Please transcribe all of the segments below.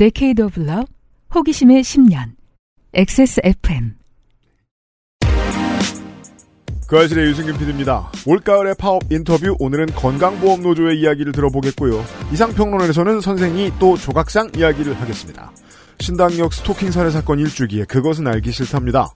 Decade of Love, 호기심의 10년, XSFM. 그 아실의 유승균 PD입니다. 올가을의 파업 인터뷰 오늘은 건강보험노조의 이야기를 들어보겠고요. 이상평론원에서는 선생이 또 조각상 이야기를 하겠습니다. 신당역 스토킹 살해 사건 일주기에 그것은 알기 싫답니다.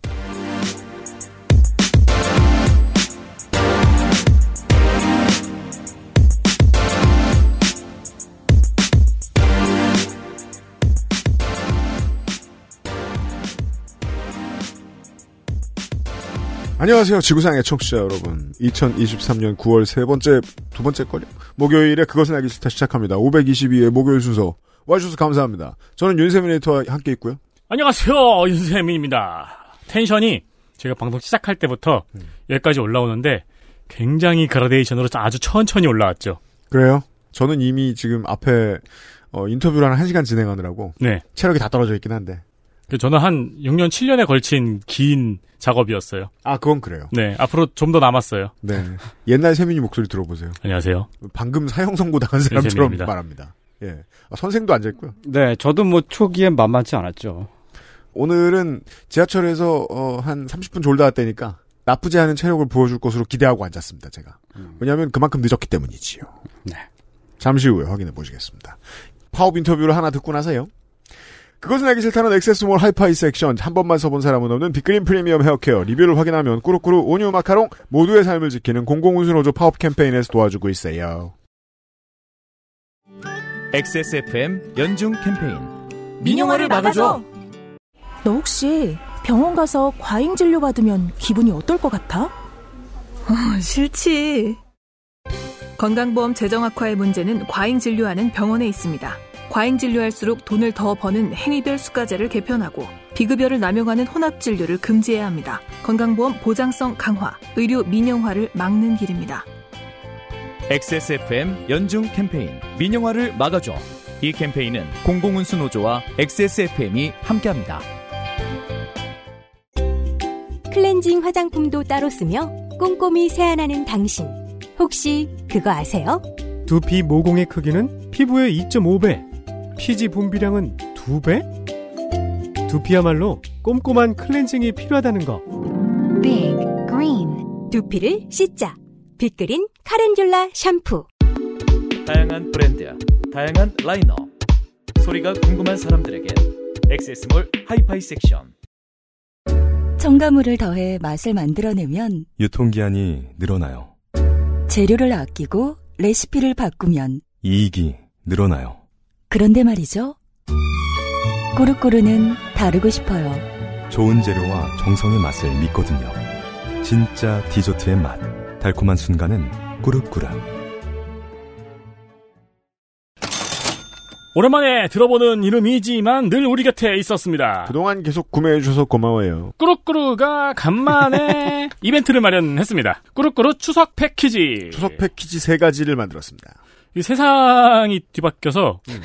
안녕하세요. 지구상의 청취자 여러분. 2023년 9월 세 번째, 두 번째 거요 목요일에 그것은 알기 싫다 시작합니다. 522회 목요일 순서. 와주셔서 감사합니다. 저는 윤세미네이터와 함께 있고요. 안녕하세요. 윤세민입니다. 텐션이 제가 방송 시작할 때부터 음. 여기까지 올라오는데 굉장히 그라데이션으로 아주 천천히 올라왔죠. 그래요? 저는 이미 지금 앞에 어, 인터뷰를 한 1시간 진행하느라고 네. 체력이 다 떨어져 있긴 한데. 그 저는 한 6년, 7년에 걸친 긴 작업이었어요. 아, 그건 그래요. 네. 앞으로 좀 더 남았어요. 네. 옛날 세민이 목소리 들어보세요. 안녕하세요. 방금 사형 선고 당한 사람처럼 세민입니다. 말합니다. 예. 아, 선생도 앉아 있고요. 네, 저도 뭐 초기엔 만만치 않았죠. 오늘은 지하철에서 어, 한 30분 졸다 왔다니까 나쁘지 않은 체력을 보여줄 것으로 기대하고 앉았습니다. 제가. 왜냐하면 그만큼 늦었기 때문이지요. 네. 잠시 후에 확인해 보시겠습니다. 파업 인터뷰를 하나 듣고 나서요. 그것은 알기 싫다는 XS몰 하이파이 섹션 한 번만 써본 사람은 없는 빅그린 프리미엄 헤어케어 리뷰를 확인하면 꾸루꾸루 온유 마카롱 모두의 삶을 지키는 공공운수노조 파업 캠페인에서 도와주고 있어요. XSFM 연중 캠페인 민영화를 막아줘. 너 혹시 병원 가서 과잉 진료 받으면 기분이 어떨 것 같아? 싫지. 건강보험 재정 악화의 문제는 과잉 진료하는 병원에 있습니다. 과잉 진료할수록 돈을 더 버는 행위별 수가제를 개편하고 비급여를 남용하는 혼합 진료를 금지해야 합니다. 건강보험 보장성 강화, 의료 민영화를 막는 길입니다. XSFM 연중 캠페인 민영화를 막아줘 이 캠페인은 공공운수 노조와 XSFM이 함께합니다. 클렌징 화장품도 따로 쓰며 꼼꼼히 세안하는 당신. 혹시 그거 아세요? 두피 모공의 크기는 피부의 2.5배, 피지 분비량은 2배? 두피야말로 꼼꼼한 클렌징이 필요하다는 거. Big Green. 두피를 씻자. 빅그린 카렌듈라 샴푸. 다양한 브랜드, 다양한 라인업 소리가 궁금한 사람들에게 XS몰 하이파이 섹션 첨가물을 더해 맛을 만들어내면 유통기한이 늘어나요. 재료를 아끼고 레시피를 바꾸면 이익이 늘어나요. 그런데 말이죠. 꾸루꾸루는 다르고 싶어요. 좋은 재료와 정성의 맛을 믿거든요. 진짜 디저트의 맛. 달콤한 순간은 꾸르꾸르. 오랜만에 들어보는 이름이지만 늘 우리 곁에 있었습니다. 그동안 계속 구매해주셔서 고마워요. 꾸루꾸루가 간만에 이벤트를 마련했습니다. 꾸루꾸루 추석 패키지. 추석 패키지 세 가지를 만들었습니다. 이 세상이 뒤바뀌어서 음.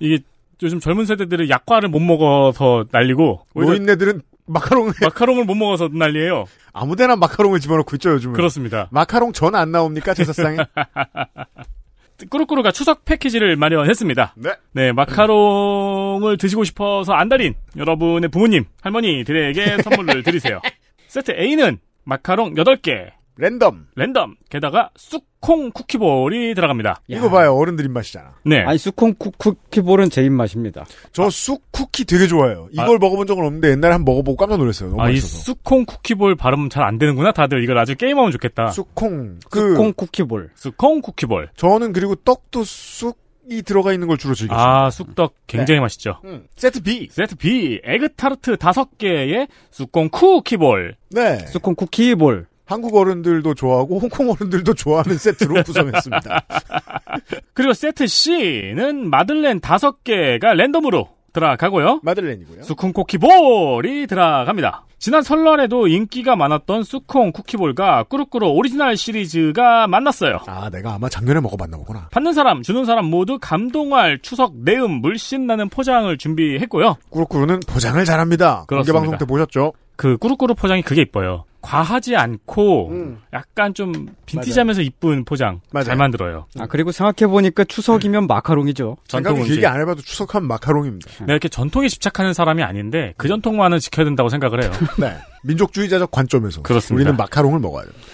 이게 요즘 젊은 세대들은 약과를 못 먹어서 난리고 노인네들은 마카롱 마카롱을 못 먹어서 난리예요. 아무데나 마카롱을 집어넣고 있죠 요즘은. 그렇습니다. 마카롱 전 안 나옵니까 제사상에? 꾸루꾸루가 추석 패키지를 마련했습니다. 네. 마카롱을 드시고 싶어서 안달인 여러분의 부모님, 할머니들에게 선물을 드리세요. 세트 A는 마카롱 8개. 랜덤. 랜덤. 게다가 쑥콩 쿠키볼이 들어갑니다. 이거 봐요 어른들 입맛이잖아. 네. 아니 수콩 쿠, 쿠키볼은 제 입맛입니다. 저쑥 쿠키 되게 좋아해요. 이걸 먹어본 적은 없는데 옛날에 한번 먹어보고 깜짝 놀랐어요. 너무 아, 이 맛있어서. 쑥콩 쿠키볼 발음 잘 안 되는구나. 다들 이걸 아주 게임하면 좋겠다. 쑥콩. 그 수콩 쿠키볼. 쑥콩 쿠키볼. 저는 그리고 떡도 쑥이 들어가 있는 걸 주로 즐겼어요. 아, 쑥떡 굉장히 맛있죠. 음, 세트 B. 세트 B, 에그타르트 5개의 쑥콩 쿠키볼. 네. 수콩 쿠키볼. 한국 어른들도 좋아하고 홍콩 어른들도 좋아하는 세트로 구성했습니다. 그리고 세트 C는 마들렌 5개가 랜덤으로 들어가고요. 마들렌이고요. 쑥콩 쿠키볼이 들어갑니다. 지난 설날에도 인기가 많았던 쑥콩 쿠키볼과 꾸루꾸루 오리지널 시리즈가 만났어요. 아, 내가 아마 작년에 먹어봤나 보구나. 받는 사람, 주는 사람 모두 감동할 추석 내음 물씬 나는 포장을 준비했고요. 꾸루꾸루는 포장을 잘합니다. 그렇습니다. 공개 방송 때 보셨죠? 그 꾸루꾸루 포장이 그게 이뻐요. 과하지 않고 약간 좀 빈티지하면서 이쁜 포장 잘 만들어요. 아 그리고 생각해 보니까 추석이면 마카롱이죠. 생각을 길게 안 해봐도 추석하면 마카롱입니다. 내가 이렇게 전통에 집착하는 사람이 아닌데 그 전통만은 지켜야 된다고 생각을 해요. 네. 민족주의자적 관점에서 그렇습니다. 우리는 마카롱을 먹어야 됩니다.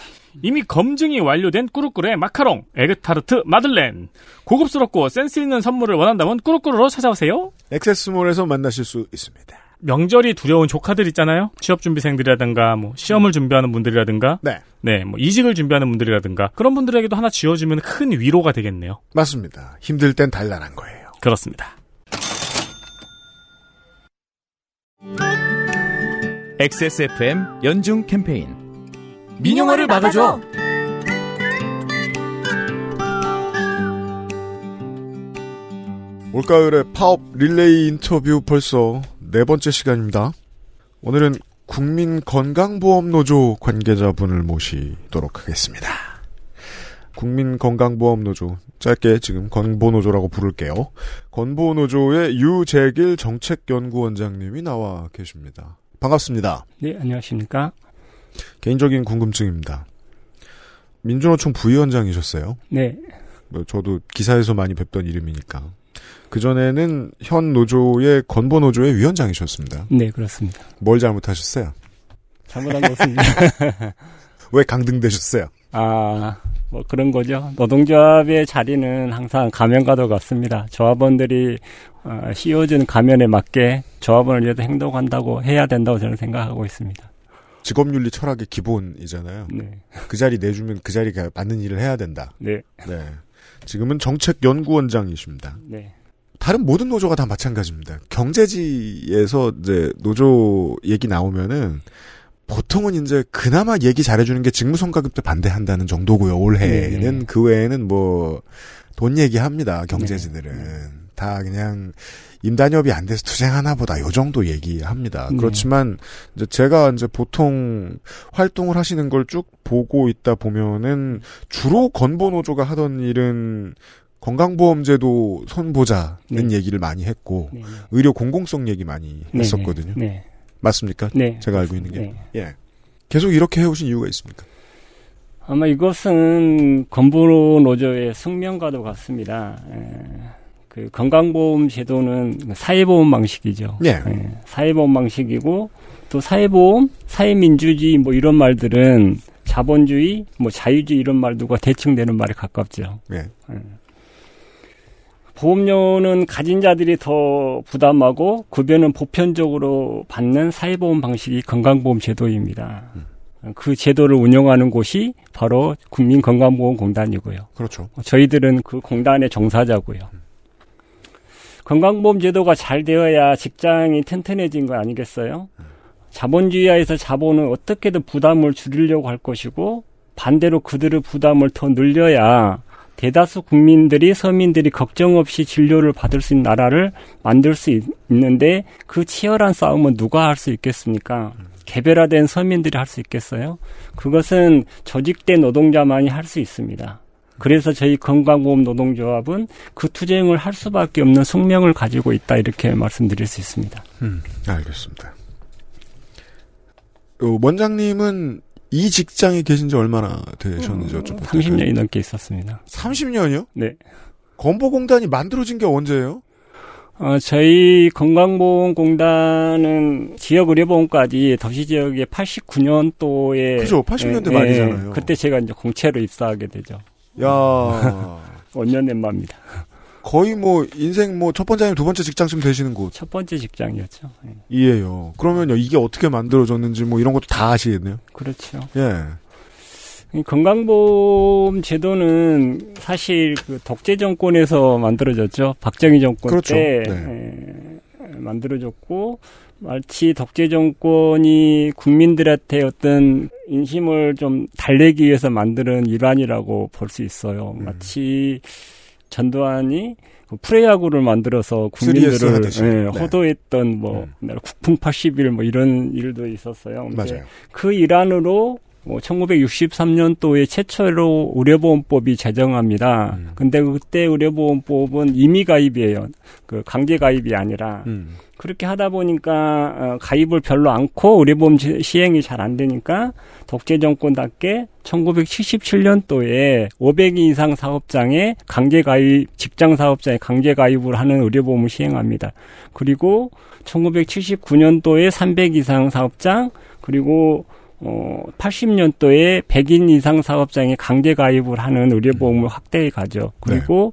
이미 검증이 완료된 꾸루꾸루의 마카롱, 에그타르트, 마들렌. 고급스럽고 센스 있는 선물을 원한다면 꾸루꾸루로 찾아오세요. 액세스몰에서 만나실 수 있습니다. 명절이 두려운 조카들 있잖아요. 취업 준비생들이라든가 뭐 시험을 준비하는 분들이라든가 네. 네, 뭐 이직을 준비하는 분들이라든가 그런 분들에게도 하나 지어 주면 큰 위로가 되겠네요. 맞습니다. 힘들 땐 달달한 거예요. 그렇습니다. XSFM 연중 캠페인 민영화를 막아줘. 올가을의 파업 릴레이 인터뷰 벌써 네 번째 시간입니다. 오늘은 국민건강보험노조 관계자분을 모시도록 하겠습니다. 국민건강보험노조, 짧게 지금 건보노조라고 부를게요. 건보노조의 유재길 정책연구원장님이 나와 계십니다. 반갑습니다. 네, 안녕하십니까. 개인적인 궁금증입니다. 민주노총 부위원장이셨어요? 네. 뭐 저도 기사에서 많이 뵙던 이름이니까. 그 전에는 현 노조의 건보 노조의 위원장이셨습니다. 네, 그렇습니다. 뭘 잘못하셨어요? 잘못한 거 없습니다. 왜 강등되셨어요? 아, 뭐 그런 거죠. 노동조합의 자리는 항상 가면과도 같습니다. 조합원들이 어, 씌워준 가면에 맞게 조합원을 위해서 행동한다고 해야 된다고 저는 생각하고 있습니다. 직업윤리 철학의 기본이잖아요. 네. 그 자리 내주면 그 자리가 맞는 일을 해야 된다. 네. 네. 지금은 정책연구원장이십니다. 네. 다른 모든 노조가 다 마찬가지입니다. 경제지에서 이제 노조 얘기 나오면은 보통은 이제 그나마 얘기 잘해주는 게 직무성과급 때 반대한다는 정도고요. 올해는 네, 네. 그 외에는 뭐 돈 얘기합니다. 경제지들은 다 그냥 임단협이 안 돼서 투쟁하나 보다 요 정도 얘기합니다. 네. 그렇지만 이제 제가 이제 보통 활동을 하시는 걸 쭉 보고 있다 보면은 주로 건보 노조가 하던 일은 건강보험제도 손보자는 네. 얘기를 많이 했고 네, 네. 의료 공공성 얘기 많이 네, 했었거든요. 네, 네. 맞습니까? 네. 제가 알고 있는 게. 네. 예. 계속 이렇게 해오신 이유가 있습니까? 아마 이것은 건보 노조의 숙명과도 같습니다. 에, 그 건강보험 제도는 사회보험 방식이죠. 예. 예, 사회보험 방식이고 또 사회보험, 사회민주주의 뭐 이런 말들은 자본주의, 뭐 자유주의 이런 말들과 대칭되는 말에 가깝죠. 예. 보험료는 가진 자들이 더 부담하고 급여는 보편적으로 받는 사회보험 방식이 건강보험 제도입니다. 그 제도를 운영하는 곳이 바로 국민건강보험공단이고요. 그렇죠. 저희들은 그 공단의 종사자고요. 건강보험 제도가 잘 되어야 직장이 튼튼해진 거 아니겠어요? 자본주의하에서 자본은 어떻게든 부담을 줄이려고 할 것이고 반대로 그들의 부담을 더 늘려야 대다수 국민들이 서민들이 걱정 없이 진료를 받을 수 있는 나라를 만들 수 있, 는데그 치열한 싸움은 누가 할 수 있겠습니까? 개별화된 서민들이 할 수 있겠어요? 그것은 조직된 노동자만이 할 수 있습니다. 그래서 저희 건강보험 노동조합은 그 투쟁을 할 수밖에 없는 숙명을 가지고 있다 이렇게 말씀드릴 수 있습니다. 음, 알겠습니다. 어, 원장님은 이 직장에 계신 지 얼마나 되셨는지 여쭤볼까요? 30년이 넘게 있었습니다. 30년이요? 네. 건보공단이 만들어진 게 언제예요? 어, 저희 건강보험공단은 지역의료보험까지 도시지역에 89년도에 그죠, 80년대 말이잖아요. 그때 제가 이제 공채로 입사하게 되죠. 야 5년 된 마입니다. 거의 뭐 인생 뭐 첫 번째 아니면 두 번째 직장쯤 되시는 곳. 첫 번째 직장이었죠. 예. 이에요. 그러면요 이게 어떻게 만들어졌는지 뭐 이런 것도 다 아시겠네요. 그렇죠. 예. 이 건강보험 제도는 사실 그 독재 정권에서 만들어졌죠. 박정희 정권 그렇죠. 때 네. 에, 만들어졌고 마치 독재 정권이 국민들한테 어떤 인심을 좀 달래기 위해서 만드는 일환이라고 볼 수 있어요. 음. 마치 전두환이 그 프레야구를 만들어서 3S 국민들을. 예, 네. 호도했던 뭐 국풍 80일 뭐 이런 일도 있었어요. 맞아요. 그 일환으로 뭐 1963년도에 최초로 의료보험법이 제정합니다. 음. 근데 그때 의료보험법은 임의 가입이에요. 그 강제 가입이 아니라 음. 그렇게 하다 보니까 어, 가입을 별로 않고 의료보험 시- 시행이 잘 안 되니까 독재 정권답게 1977년도에 500인 이상 사업장에 강제 가입 직장 사업장에 강제 가입을 하는 의료보험을 시행합니다. 그리고 1979년도에 300 이상 사업장 그리고 어 80년도에 100인 이상 사업장에 강제 가입을 하는 의료보험을 확대해 가죠. 그리고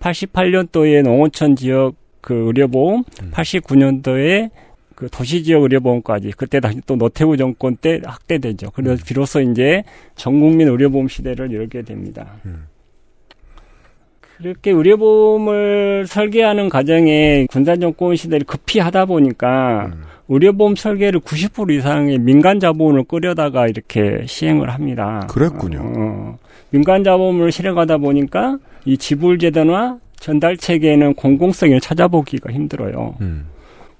88년도에 농어촌 지역 그 의료보험, 89년도에 그 도시지역 의료보험까지 그때 다시 또 노태우 정권 때 확대되죠. 그래서 비로소 이제 전국민 의료보험 시대를 열게 됩니다. 그렇게 의료보험을 설계하는 과정에 군사 정권 시대를 급히 하다 보니까 의료보험 설계를 90% 이상의 민간 자본을 끌여다가 이렇게 시행을 합니다. 그랬군요. 어, 민간 자본을 실행하다 보니까 이 지불 제도나 전달 체계에는 공공성을 찾아보기가 힘들어요. 음.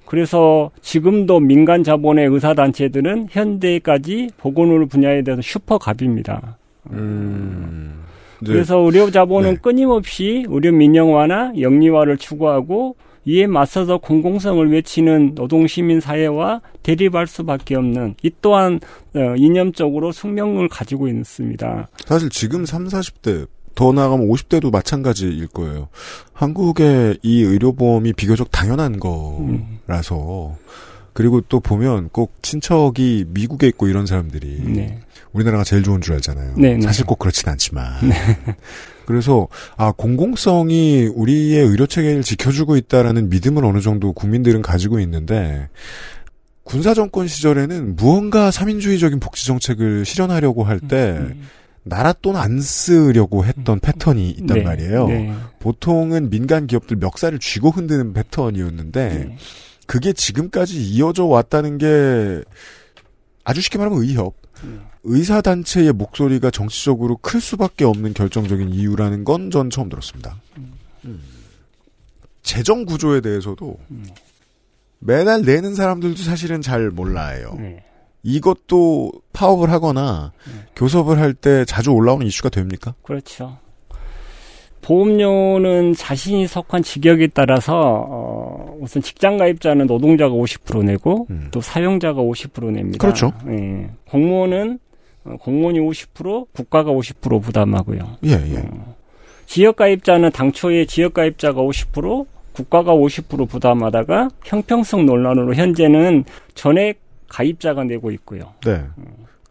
그래서 지금도 민간 자본의 의사 단체들은 현대까지 보건의료 분야에 대해서 슈퍼갑입니다. 음. 이제- 그래서 의료 자본은 네. 끊임없이 의료 민영화나 영리화를 추구하고 이에 맞서서 공공성을 외치는 노동 시민 사회와 대립할 수밖에 없는 이 또한 어, 이념적으로 숙명을 가지고 있습니다. 사실 지금 3, 40대 더 나아가면 50대도 마찬가지일 거예요. 한국의 이 의료보험이 비교적 당연한 거라서 그리고 또 보면 꼭 친척이 미국에 있고 이런 사람들이 네. 우리나라가 제일 좋은 줄 알잖아요. 네, 네. 사실 꼭 그렇진 않지만. 그래서 아 공공성이 우리의 의료 체계를 지켜주고 있다라는 믿음을 어느 정도 국민들은 가지고 있는데 군사 정권 시절에는 무언가 삼인주의적인 복지 정책을 실현하려고 할때 나라 돈 안 쓰려고 했던 패턴이 있단 네, 말이에요. 네. 보통은 민간 기업들 멱살을 쥐고 흔드는 패턴이었는데 네. 그게 지금까지 이어져 왔다는 게 아주 쉽게 말하면 의협. 의사 단체의 목소리가 정치적으로 클 수밖에 없는 결정적인 이유라는 건 전 처음 들었습니다. 음. 재정 구조에 대해서도 매달 내는 사람들도 사실은 잘 몰라요. 네. 이것도 파업을 하거나 교섭을 할 때 자주 올라오는 이슈가 됩니까? 그렇죠. 보험료는 자신이 속한 직역에 따라서 어, 우선 직장 가입자는 노동자가 50% 내고 또 사용자가 50% 냅니다. 그렇죠. 예. 공무원은 어, 공무원이 50% 국가가 50% 부담하고요. 예, 예. 지역 가입자는 당초에 지역 가입자가 50% 국가가 50% 부담하다가 형평성 논란으로 현재는 전액 가입자가 내고 있고요. 네.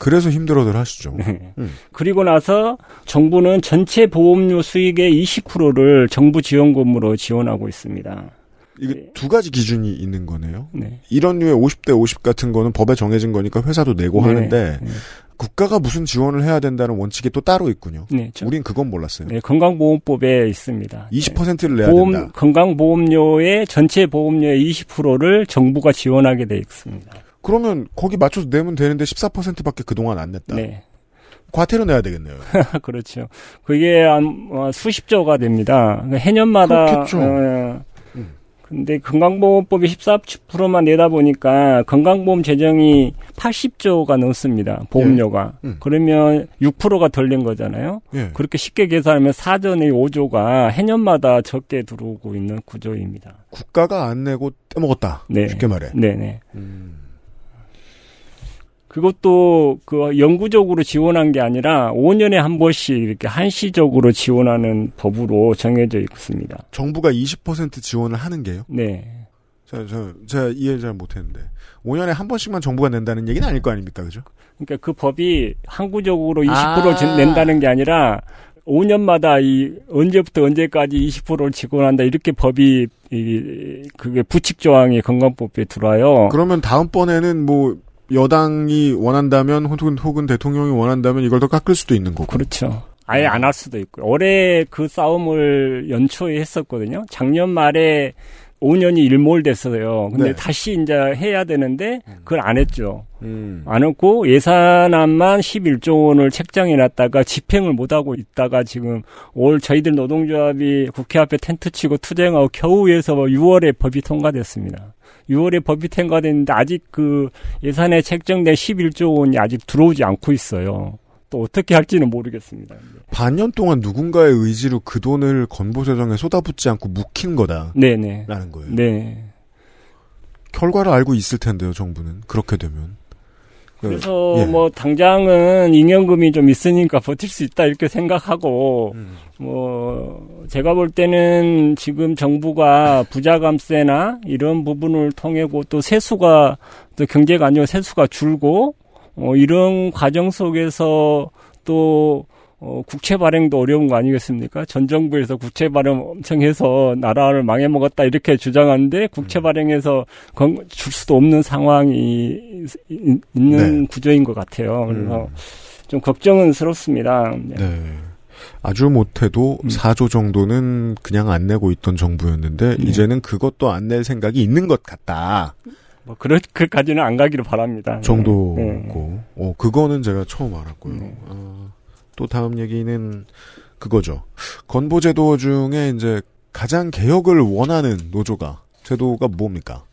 그래서 힘들어들 하시죠. 음. 그리고 나서 정부는 전체 보험료 수익의 20%를 정부 지원금으로 지원하고 있습니다. 이게 두 가지 기준이 있는 거네요. 네. 이런 류의 50대 50 같은 거는 법에 정해진 거니까 회사도 내고 네. 하는데 국가가 무슨 지원을 해야 된다는 원칙이 또 따로 있군요. 네, 저- 우린 그건 몰랐어요. 네, 건강보험법에 있습니다. 20%를 내야 보험, 된다. 건강보험료의 전체 보험료의 20%를 정부가 지원하게 돼 있습니다. 그러면 거기 맞춰서 내면 되는데 14%밖에 그동안 안 냈다. 네. 과태료 내야 되겠네요. 그렇죠. 그게 한 어, 수십조가 됩니다. 그러니까 해년마다 그렇겠죠. 어, 근데 건강보험법이 14%만 내다 보니까 건강보험 재정이 80조가 넘습니다. 보험료가. 예. 음. 그러면 6%가 덜 낸 거잖아요. 예. 그렇게 쉽게 계산하면 사전에 5조가 해년마다 적게 들어오고 있는 구조입니다. 국가가 안 내고 떼먹었다. 네. 쉽게 말해. 네네. 그것도 그 영구적으로 지원한 게 아니라 5년에 한 번씩 이렇게 한시적으로 지원하는 법으로 정해져 있습니다. 정부가 20% 지원을 하는 게요? 네. 자, 저, 제가 이해를 잘 못했는데. 5년에 한 번씩만 정부가 낸다는 얘기는 아닐 거 아닙니까? 그죠? 그러니까 그 법이 항구적으로 20% 아. 진- 낸다는 게 아니라 5년마다 이 언제부터 언제까지 20%를 지원한다 이렇게 법이 이 그게 부칙 조항이 건강법에 들어와요. 그러면 다음번에는 뭐, 여당이 원한다면, 혹은, 혹은 대통령이 원한다면 이걸 더 깎을 수도 있는 거고. 그렇죠. 아예 안 할 수도 있고요. 올해 그 싸움을 연초에 했었거든요. 작년 말에 5년이 일몰됐어요. 근데 네. 다시 이제 해야 되는데 그걸 안 했죠. 음. 안 했고 예산안만 11조 원을 책정해 놨다가 집행을 못 하고 있다가 지금 올 저희들 노동조합이 국회 앞에 텐트 치고 투쟁하고 겨우 해서 6월에 법이 통과됐습니다. 6월에 법이 통과됐는데 아직 그 예산에 책정된 11조 원이 아직 들어오지 않고 있어요. 또 어떻게 할지는 모르겠습니다. 반년 동안 누군가의 의지로 그 돈을 건보 재정에 쏟아붓지 않고 묵힌 거다. 네네. 라는 거예요. 네. 결과를 알고 있을 텐데요, 정부는. 그렇게 되면. 그래서 예. 뭐 당장은 잉여금이 좀 있으니까 버틸 수 있다 이렇게 생각하고 음. 뭐 제가 볼 때는 지금 정부가 부자 감세나 이런 부분을 통해고 또 세수가 또 경제가 아니고 세수가 줄고 어 이런 과정 속에서 또 어, 국채 발행도 어려운 거 아니겠습니까? 전 정부에서 국채 발행 엄청 해서 나라를 망해먹었다 이렇게 주장하는데 국채 음. 발행해서 건- 줄 수도 없는 상황이 있- 있는 네. 구조인 것 같아요. 그래서 좀 걱정은 스럽습니다. 네. 네. 아주 못해도 4조 정도는 그냥 안 내고 있던 정부였는데 이제는 그것도 안 낼 생각이 있는 것 같다. 뭐 그렇게까지는 안 가기를 바랍니다. 네. 정도고. 네. 어, 그거는 제가 처음 알았고요. 어, 또 다음 얘기는 그거죠. 건보제도 중에 이제 가장 개혁을 원하는 노조가 제도가 뭡니까?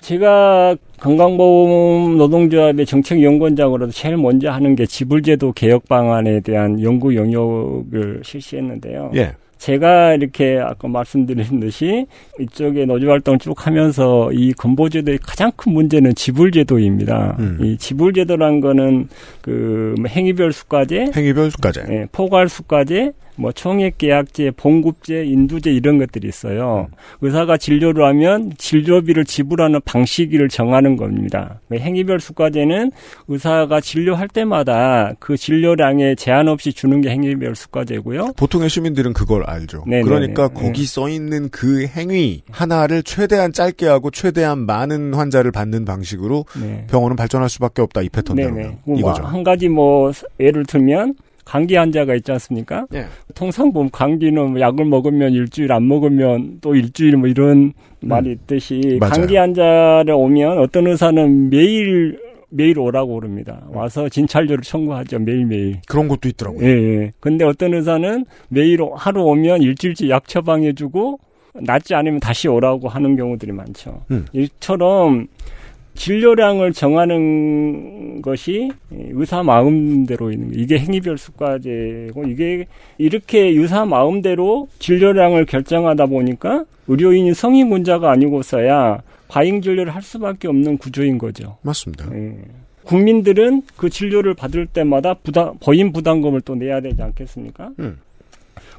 제가 건강보험 노동조합의 정책연구원장으로도 제일 먼저 하는 게 지불제도 개혁 방안에 대한 연구 영역을 실시했는데요. 예. 제가 이렇게 아까 말씀드린 듯이 이쪽에 노조 활동 쭉 하면서 이 건보제도의 가장 큰 문제는 지불제도입니다. 음. 이 지불제도란 거는 그뭐 행위별 수가제, 행위별 수가제, 예, 포괄 수가제, 뭐 총액계약제, 봉급제, 인두제 이런 것들이 있어요. 의사가 진료를 하면 진료비를 지불하는 방식을 정하는 겁니다. 그 행위별 수가제는 의사가 진료할 때마다 그 진료량에 제한 없이 주는 게 행위별 수가제고요. 보통의 시민들은 그걸 알죠. 네네네. 그러니까 네. 거기 써 있는 그 행위 하나를 최대한 짧게 하고 최대한 많은 환자를 받는 방식으로 네. 병원은 발전할 수밖에 없다 이 패턴대로 네네. 뭐 이거죠. 한 가지 뭐 예를 들면 감기 환자가 있지 않습니까? 예. 통상 보면 감기는 뭐 약을 먹으면 일주일 안 먹으면 또 일주일 뭐 이런 말이 있듯이 음. 맞아요. 감기 환자를 오면 어떤 의사는 매일 매일 오라고 그럽니다. 와서 진찰료를 청구하죠 매일매일. 그런 것도 있더라고요. 예, 예. 근데 어떤 의사는 매일 오- 하루 오면 일주일치 약 처방해주고 낫지 않으면 다시 오라고 하는 경우들이 많죠. 음. 이처럼 진료량을 정하는 것이 의사 마음대로 있는 거. 이게 행위별 수가제고 이게 이렇게 의사 마음대로 진료량을 결정하다 보니까 의료인이 성인군자가 아니고서야 과잉 진료를 할 수밖에 없는 구조인 거죠. 맞습니다. 예. 국민들은 그 진료를 받을 때마다 부담, 본인 부담금을 또 내야 되지 않겠습니까? 음.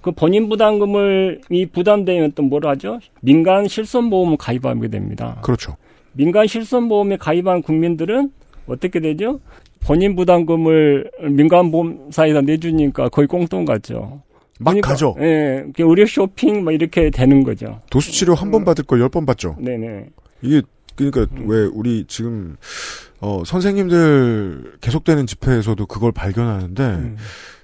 그 본인 부담금을 이 부담되면 또뭘 하죠? 민간 실손보험을 가입하게 됩니다. 그렇죠. 민간 실손보험에 가입한 국민들은 어떻게 되죠? 본인 부담금을 민간 보험사에다 내주니까 거의 꽁돈 같죠. 막 그러니까, 가죠. 예, 그 의료 쇼핑 뭐 이렇게 되는 거죠. 도수 치료 한 번 받을 걸열번 받죠. 네네. 이게 그러니까 음. 왜 우리 지금 어 선생님들 계속되는 집회에서도 그걸 발견하는데 음.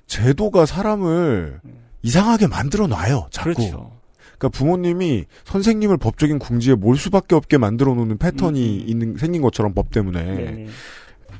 제도가 사람을 이상하게 만들어 놔요. 자꾸. 그렇죠. 그러니까 부모님이 선생님을 법적인 궁지에 몰 수밖에 없게 만들어 놓는 패턴이 있는 생긴 것처럼 법 때문에 음, 네네.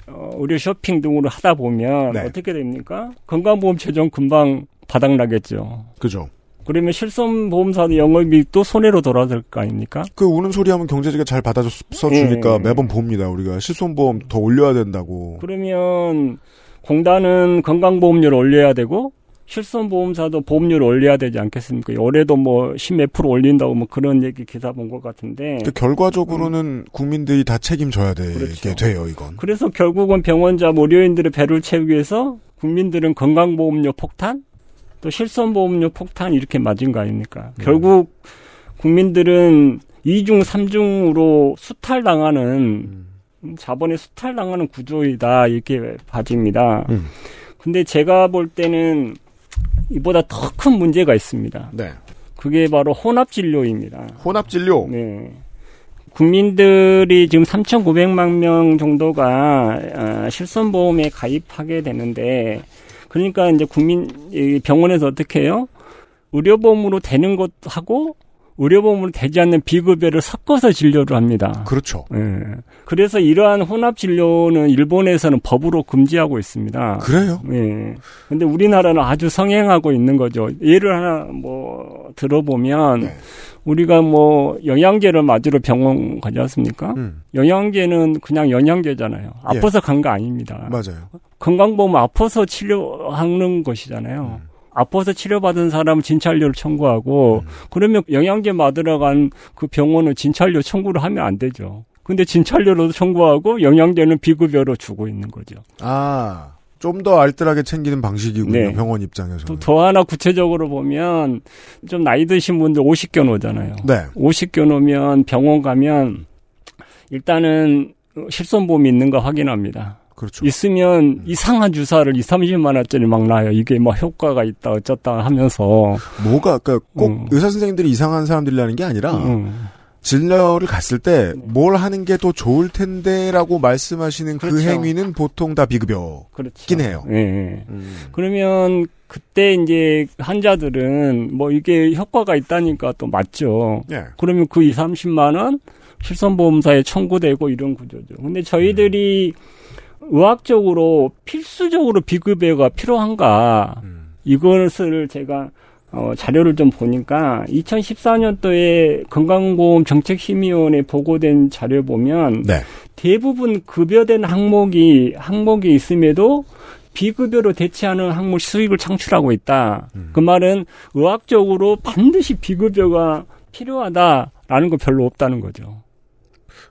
어, 의료 쇼핑 등으로 하다 보면 네. 어떻게 됩니까? 건강보험 최종 금방 바닥나겠죠. 그죠. 그러면 실손보험사도 영업이 또 손해로 돌아설 거 아닙니까? 그 우는 소리 하면 경제지가 잘 받아서 써주니까 예. 매번 봅니다. 우리가 실손보험 더 올려야 된다고. 그러면 공단은 건강보험료를 올려야 되고 실손보험사도 보험료를 올려야 되지 않겠습니까? 올해도 뭐 10몇 프로 올린다고 뭐 그런 얘기 기사 본 것 같은데. 그 결과적으로는 국민들이 다 책임져야 되게 음. 그렇죠. 돼요, 이건. 그래서 결국은 병원자, 뭐 의료인들의 배를 채우기 위해서 국민들은 건강보험료 폭탄, 또 실손보험료 폭탄 이렇게 맞은 거 아닙니까? 결국 국민들은 이중삼중으로 수탈당하는 자본에 수탈당하는 구조이다 이렇게 봐집니다. 음. 근데 제가 볼 때는 이보다 더 큰 문제가 있습니다. 네. 그게 바로 혼합 진료입니다. 혼합 진료. 네. 국민들이 지금 3,900만 명 정도가 아, 실손보험에 가입하게 되는데 그러니까 이제 국민 이 병원에서 어떻게 해요? 의료보험으로 되는 것하고 의료보험으로 되지 않는 비급여를 섞어서 진료를 합니다. 그렇죠. 예. 그래서 이러한 혼합 진료는 일본에서는 법으로 금지하고 있습니다. 그래요? 예. 근데 우리나라는 아주 성행하고 있는 거죠. 예를 하나 뭐 들어보면 네. 우리가 뭐 영양제를 맞으러 병원 가지 않습니까? 음. 영양제는 그냥 영양제잖아요. 예. 아파서 간거 아닙니다. 맞아요. 건강보험 아파서 치료하는 것이잖아요. 음. 아파서 치료받은 사람은 진찰료를 청구하고 음. 그러면 영양제 맞으러 간 그 병원은 진찰료 청구를 하면 안 되죠. 근데 진찰료로도 청구하고 영양제는 비급여로 주고 있는 거죠. 아, 좀 더 알뜰하게 챙기는 방식이군요. 네. 병원 입장에서. 또 더 하나 구체적으로 보면 좀 나이 드신 분들 50견 오잖아요. 네. 50견 오면 병원 가면 일단은 실손보험이 있는가 확인합니다. 그렇죠. 있으면 이상한 주사를 2, 30만 원짜리 막 놔요. 이게 뭐 효과가 있다 어쩌다 하면서 뭐가, 그러니까 꼭 음. 의사 선생님들이 이상한 사람들이라는 게 아니라 음. 진료를 갔을 때 뭘 하는 게 더 좋을 텐데라고 말씀하시는 그 그렇죠. 행위는 보통 다 비급여긴 그렇죠. 해요. 예, 예. 그러면 그때 이제 환자들은 뭐 이게 효과가 있다니까 또 맞죠. 예. 그러면 그 2, 30만 원 실손보험사에 청구되고 이런 구조죠. 근데 저희들이 의학적으로 필수적으로 비급여가 필요한가 이것을 제가 어, 자료를 좀 보니까 2014년도에 건강보험 정책심의원에 보고된 자료 보면 네. 대부분 급여된 항목이 항목이 있음에도 비급여로 대체하는 항목 수익을 창출하고 있다. 그 말은 의학적으로 반드시 비급여가 필요하다라는 거 별로 없다는 거죠.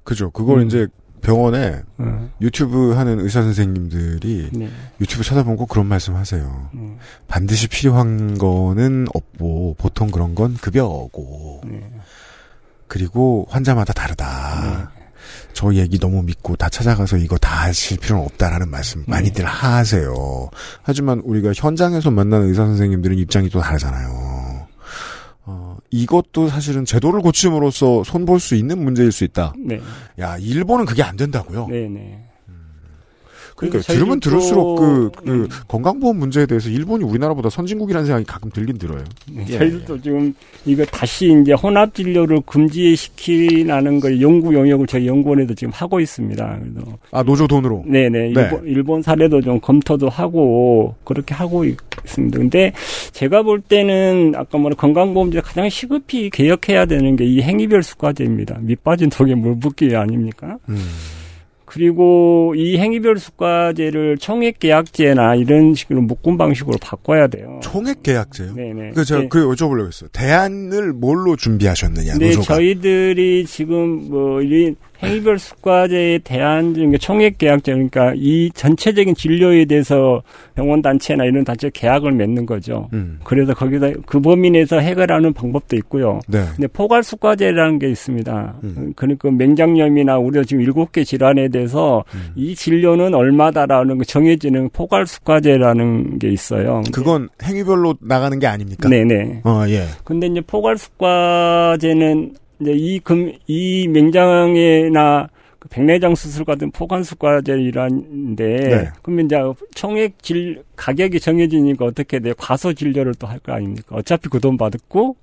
그죠. 그걸 음. 이제 병원에 음. 유튜브 하는 의사 선생님들이 네. 유튜브 찾아보면 꼭 그런 말씀 하세요. 음. 반드시 필요한 거는 없고 보통 그런 건 급여고 네. 그리고 환자마다 다르다. 저 얘기 너무 믿고 다 찾아가서 이거 다 하실 필요는 없다라는 말씀 많이들 하세요. 하지만 우리가 현장에서 만나는 의사 선생님들은 입장이 또 다르잖아요. 어, 이것도 사실은 제도를 고침으로써 손볼 수 있는 문제일 수 있다. 네. 야, 일본은 그게 안 된다고요. 네, 네. 그러니까 들으면 저희도 들을수록 그, 또- 그 건강보험 문제에 대해서 일본이 우리나라보다 선진국이라는 생각이 가끔 들긴 들어요. 네, 예. 저희들도 지금 이거 다시 이제 혼합 진료를 금지시키라는 걸 연구 영역을 저희 연구원에도 지금 하고 있습니다. 그래서 아 노조 돈으로. 네네 네. 일본, 일본 사례도 좀 검토도 하고 그렇게 하고 있습니다. 근데 제가 볼 때는 아까 말한 건강보험제 가장 시급히 개혁해야 되는 게 이 행위별 수과제입니다. 밑빠진 독에 물 붓기 아닙니까? 음. 그리고 이 행위별 수과제를 총액 계약제나 이런 식으로 묶음 방식으로 바꿔야 돼요. 총액 계약제요? 네네. 그 제가 네. 그 여쭤보려고 했어요. 대안을 뭘로 준비하셨느냐 네, 노조가. 저희들이 지금 뭐 이 행위별 수과제에 대한 중에 총액 계약제 그러니까 이 전체적인 진료에 대해서 병원 단체나 이런 단체 계약을 맺는 거죠. 음. 그래서 거기다 그 범위 내에서 해결하는 방법도 있고요. 네. 근데 포괄 수 과제라는 게 있습니다. 음. 그러니까 맹장염이나 우리가 지금 일곱 개 질환에 대해서 음. 이 진료는 얼마다라는 거 정해지는 포괄 수 과제라는 게 있어요. 그건 행위별로 나가는 게 아닙니까? 네네. 어, 예. 근데 이제 포괄 수 과제는 이제 이 금, 이 맹장에나 그 백내장 수술 같은 포괄 수과제라는데, 네. 그러면 이제 총액 질, 가격이 정해지니까 어떻게 돼요? 과소 진료를 또 할 거 아닙니까? 어차피 그 돈 받고,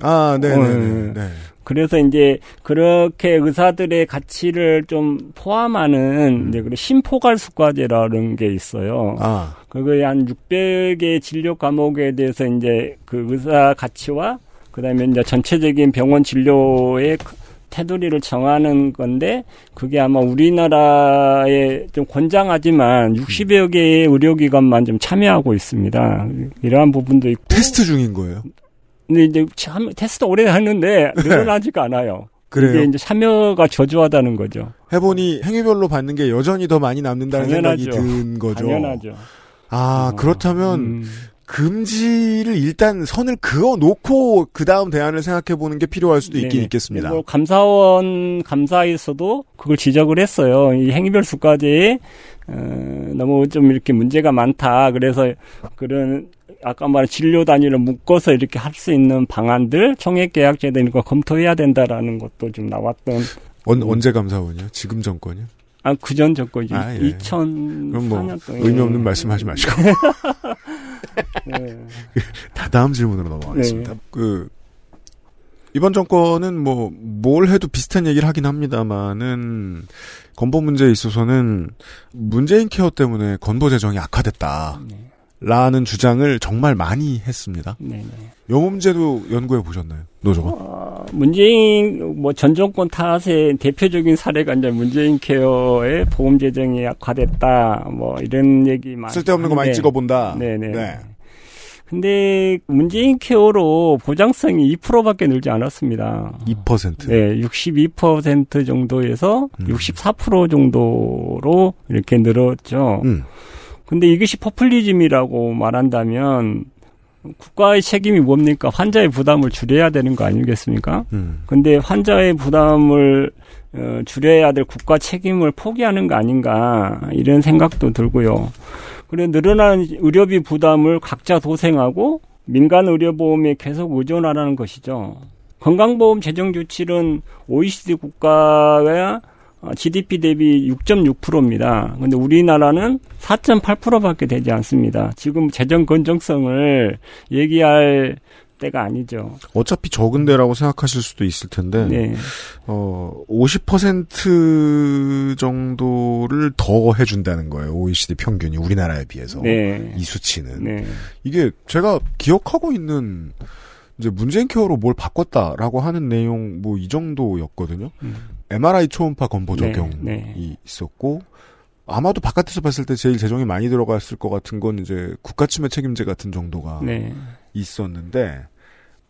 아, 네, 어, 네, 예. 네. 네. 그래서 이제 그렇게 의사들의 가치를 좀 포함하는 이제 그 신포괄 수과제라는 게 있어요. 아. 그거에 한 600의 진료 과목에 대해서 이제 그 의사 가치와 그다음에 이제 전체적인 병원 진료의 그 테두리를 정하는 건데 그게 아마 우리나라에 좀 권장하지만 60여 개의 의료기관만 좀 참여하고 있습니다. 이러한 부분도 있고 테스트 중인 거예요. 근데 이제 참 테스트 오래 했는데 늘어나지가 않아요. 네. 그래요? 이게 이제 참여가 저조하다는 거죠. 해보니 행위별로 받는 게 여전히 더 많이 남는다는 당연하죠. 생각이 든 거죠. 당연하죠. 아, 그렇다면 음. 금지를 일단 선을 그어 놓고 그 다음 대안을 생각해 보는 게 필요할 수도 있긴 네네. 있겠습니다. 뭐 감사원 감사에서도 그걸 지적을 했어요. 이 행위별 수과제에 어, 너무 좀 이렇게 문제가 많다. 그래서 그런 아까 말한 진료 단위를 묶어서 이렇게 할 수 있는 방안들 총액 계약제 되는 거 검토해야 된다라는 것도 좀 나왔던 언, 언제 감사원이요? 지금 정권이요? 아 그전 정권이 아, 예. 2004년 그럼 뭐 의미 없는 말씀 하지 마시고 네. 다 다음 질문으로 넘어가겠습니다. 네. 그 이번 정권은 뭐 뭘 해도 비슷한 얘기를 하긴 합니다만은 건보 문제에 있어서는 문재인 케어 때문에 건보 재정이 악화됐다. 라는 주장을 정말 많이 했습니다. 네 네. 요 문제도 연구해 보셨나요? 노조가? 어, 문재인 뭐전 정권 탓의 대표적인 사례가 이제 문재인 케어의 보험 재정이 악화됐다. 뭐 이런 얘기 많이 쓸데없는 거 많이 찍어본다. 네네. 네. 근데 문재인 케어로 보장성이 2%밖에 늘지 않았습니다. 2%. 네, 62% 정도에서 음. 64% 정도로 이렇게 늘었죠. 음. 근데 이것이 포퓰리즘이라고 말한다면 국가의 책임이 뭡니까? 환자의 부담을 줄여야 되는 거 아니겠습니까? 음. 근데 환자의 부담을 어, 줄여야 될 국가 책임을 포기하는 거 아닌가 이런 생각도 들고요. 그래 늘어나는 의료비 부담을 각자 도생하고 민간 의료보험에 계속 의존하라는 것이죠. 건강보험 재정 규칙은 OECD 국가가 어, GDP 대비 6.6%입니다. 근데 우리나라는 4.8%밖에 되지 않습니다. 지금 재정 건정성을 얘기할 때가 아니죠. 어차피 적은데라고 생각하실 수도 있을 텐데, 네. 어, 50% 정도를 더 해준다는 거예요. OECD 평균이 우리나라에 비해서. 네. 이 수치는. 네. 이게 제가 기억하고 있는 이제 문재인 케어로 뭘 바꿨다라고 하는 내용 뭐 이 정도였거든요. MRI 초음파 건보 음. 네, 적용이 네. 있었고 아마도 바깥에서 봤을 때 제일 재정이 많이 들어갔을 것 같은 건 이제 국가침해 책임제 같은 정도가 네. 있었는데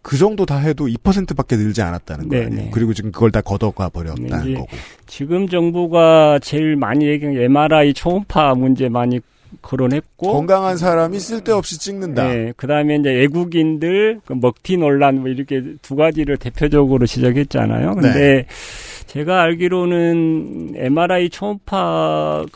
그 정도 다 해도 2%밖에 늘지 않았다는 네, 거예요. 네. 그리고 지금 그걸 다 걷어가 버렸다는 이제 거고. 지금 정부가 제일 많이 얘기한 게 MRI 초음파 문제 많이 거론했고 건강한 사람이 쓸데없이 찍는다. 네, 그다음에 이제 외국인들 그 먹튀 논란 뭐 이렇게 두 가지를 대표적으로 지적했잖아요. 근데 네. 제가 알기로는 MRI 초음파가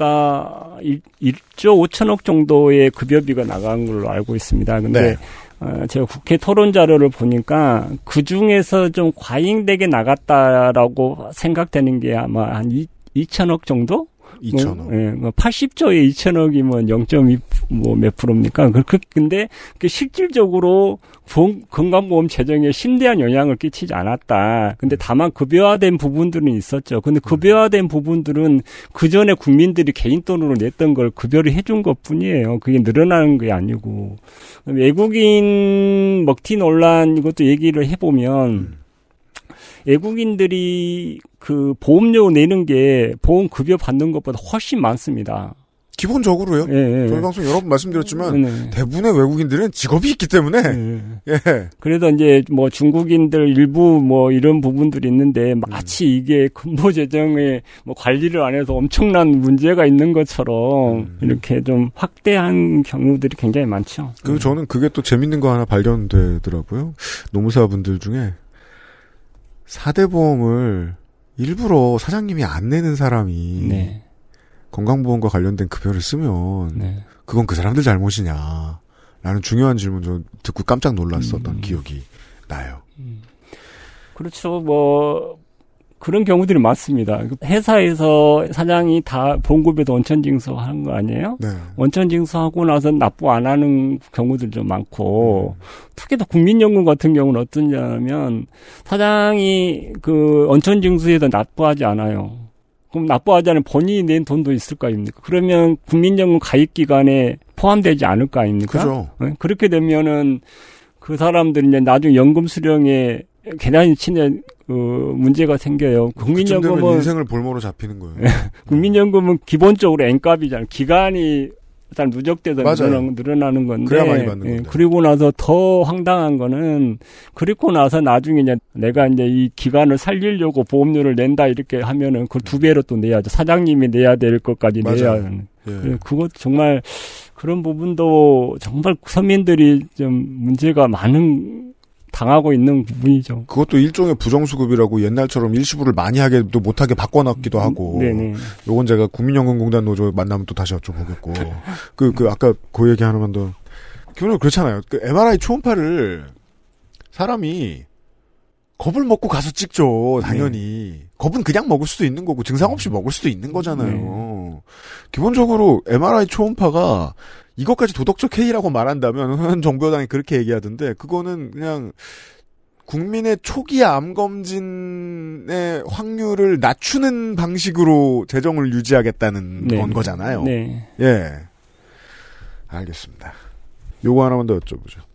1, 1조 5천억 정도의 급여비가 나간 걸로 알고 있습니다. 근데 네. 어, 제가 국회 토론 자료를 보니까 그 중에서 좀 과잉되게 나갔다라고 생각되는 게 아마 한 2, 2천억 정도? 2천억. 뭐, 예, 뭐 80조에 2천억이면 0.2뭐몇 프로입니까? 그, 그, 근데 그 실질적으로 보험- 건강보험 재정에 심대한 영향을 끼치지 않았다. 근데 다만 급여화된 부분들은 있었죠. 근데 급여화된 부분들은 그 전에 국민들이 개인 돈으로 냈던 걸 급여를 해준 것 뿐이에요. 그게 늘어나는 게 아니고. 외국인 먹튀 논란 이것도 얘기를 해보면 외국인들이 그 보험료 내는 게 보험 급여 받는 것보다 훨씬 많습니다. 기본적으로요. 예, 예. 저희 방송 여러 번 말씀드렸지만 네. 대부분의 외국인들은 직업이 있기 때문에 예. 그래도 이제 뭐 중국인들 일부 뭐 이런 부분들이 있는데 마치 이게 근보 재정에 뭐 관리를 안 해서 엄청난 문제가 있는 것처럼 이렇게 좀 확대한 경우들이 굉장히 많죠. 그리고 저는 그게 또 재밌는 거 하나 발견되더라고요. 노무사분들 중에 사대 보험을 일부러 사장님이 안 내는 사람이 네. 건강보험과 관련된 급여를 쓰면 그건 그 사람들 잘못이냐 라는 중요한 질문 저 듣고 깜짝 놀랐었던 기억이 나요. 그렇죠. 뭐 그런 경우들이 많습니다. 회사에서 사장이 다 보험급여도 원천징수 하는 거 아니에요? 네. 원천징수하고 나서 납부 안 하는 경우들도 많고 특히 더 국민연금 같은 경우는 어떠냐면 사장이 그 원천징수에도 납부하지 않아요. 그럼 납부하지 않으면 본인이 낸 돈도 있을 거 아닙니까? 그러면 국민연금 가입 기간에 포함되지 않을 거 아닙니까? 그죠. 네? 그렇게 되면은 그 사람들이 이제 나중에 연금 수령에 계단이 치는 그 문제가 생겨요. 되면 국민연금은 인생을 볼모로 잡히는 거예요. 국민연금은 기본적으로 N값이잖아요. 기간이 일단 누적돼서 맞아요. 늘어나는, 건데. 그래야 많이 받는 예, 건데. 그리고 나서 더 황당한 거는 그리고 나서 나중에 이제 내가 이제 이 기간을 살리려고 보험료를 낸다 이렇게 하면은 그걸 두 배로 또 내야죠. 사장님이 내야 될 것까지 내야 맞아요. 하는. 예. 그래서 그것 정말 그런 부분도 정말 서민들이 좀 문제가 많은 당하고 있는 부분이죠. 그것도 일종의 부정수급이라고 옛날처럼 일시불을 많이 하게도 못하게 바꿔놨기도 하고. 네네. 요건 제가 국민연금공단 노조 만나면 또 다시 여쭤보겠고. 그, 그, 아까 그 얘기 하나만 더. 기본적으로 그렇잖아요. 그 MRI 초음파를 사람이 겁을 먹고 가서 찍죠, 당연히. 겁은 그냥 먹을 수도 있는 거고, 증상 없이 먹을 수도 있는 거잖아요. 기본적으로 MRI 초음파가 이것까지 도덕적 해이라고 말한다면, 현 정부 여당이 그렇게 얘기하던데, 그거는 그냥 국민의 초기 암 검진의 확률을 낮추는 방식으로 재정을 유지하겠다는 네. 건 거잖아요. 네. 예. 알겠습니다. 요거 하나만 더 여쭤보죠.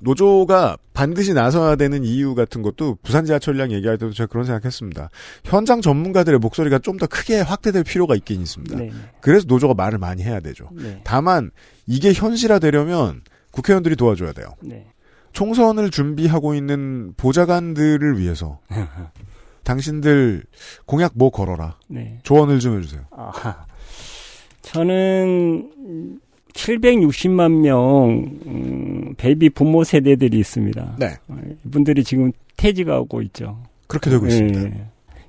노조가 반드시 나서야 되는 이유 같은 것도 부산 지하철량 얘기할 때도 제가 그런 생각했습니다. 현장 전문가들의 목소리가 좀 더 크게 확대될 필요가 있긴 있습니다. 네. 그래서 노조가 말을 많이 해야 되죠. 네. 다만 이게 현실화되려면 국회의원들이 도와줘야 돼요. 네. 총선을 준비하고 있는 보좌관들을 위해서 당신들 공약 뭐 걸어라. 네. 조언을 좀 해주세요. 아, 저는 760만 명 음, 베이비 부머 세대들이 있습니다. 네. 어, 이분들이 지금 퇴직하고 있죠. 그렇게 되고 있습니다. 네.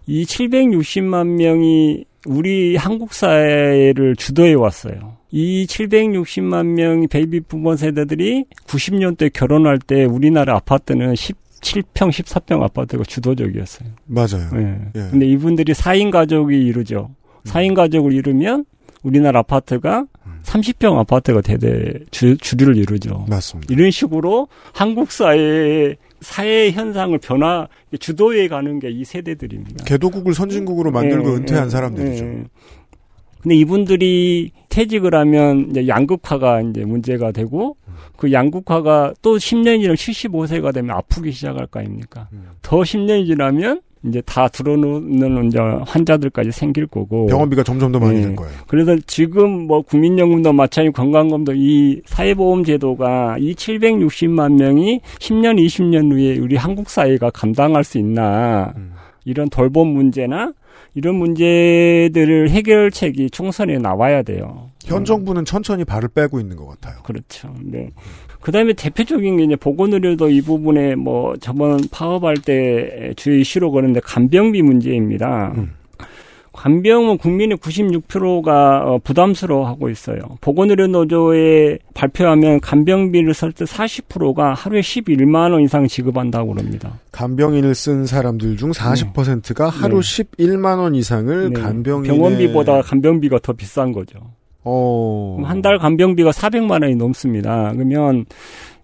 이 760만 명이 우리 한국 사회를 주도해 왔어요. 이 760만 명이 베이비 부머 세대들이 90년대 결혼할 때 우리나라 아파트는 17평, 14평 아파트가 주도적이었어요. 맞아요. 네. 예. 근데 이분들이 4인 가족이 이루죠. 4인 가족을 이루면 우리나라 아파트가 30평 아파트가 대대 주, 주류를 이루죠. 맞습니다. 이런 식으로 한국 사회의 사회 현상을 변화 주도해 가는 게 이 세대들입니다. 개도국을 선진국으로 만들고 예, 은퇴한 예, 사람들이죠. 예. 근데 이분들이 퇴직을 하면 이제 양극화가 이제 문제가 되고 그 양극화가 또 10년이 지나면 75세가 되면 아프기 시작할 거 아닙니까? 음. 더 10년이 지나면 이제 다 들어놓는 이제 환자들까지 생길 거고 병원비가 점점 더 많이 예. 된 거예요. 그래서 지금 뭐 국민연금도 마찬가지 건강검도 이 사회보험 제도가 이 760만 명이 10년 20년 후에 우리 한국 사회가 감당할 수 있나 음. 이런 돌봄 문제나 이런 문제들을 해결책이 총선에 나와야 돼요. 현 정부는 천천히 발을 빼고 있는 것 같아요. 그렇죠. 네. 그 다음에 대표적인 게 이제 보건의료도 이 부분에 뭐 저번 파업할 때 주의 이슈로 거는데 간병비 문제입니다. 간병은 국민의 96%가 어, 부담스러워하고 있어요. 보건의료 노조에 발표하면 간병비를 쓸 때 40%가 하루에 11만 원 이상 지급한다고 그럽니다. 간병인을 쓴 사람들 중 40%가 하루 네. 11만 원 이상을 네. 간병인 병원비보다 간병비가 더 비싼 거죠. 어... 한달 간병비가 400만 원이 넘습니다. 그러면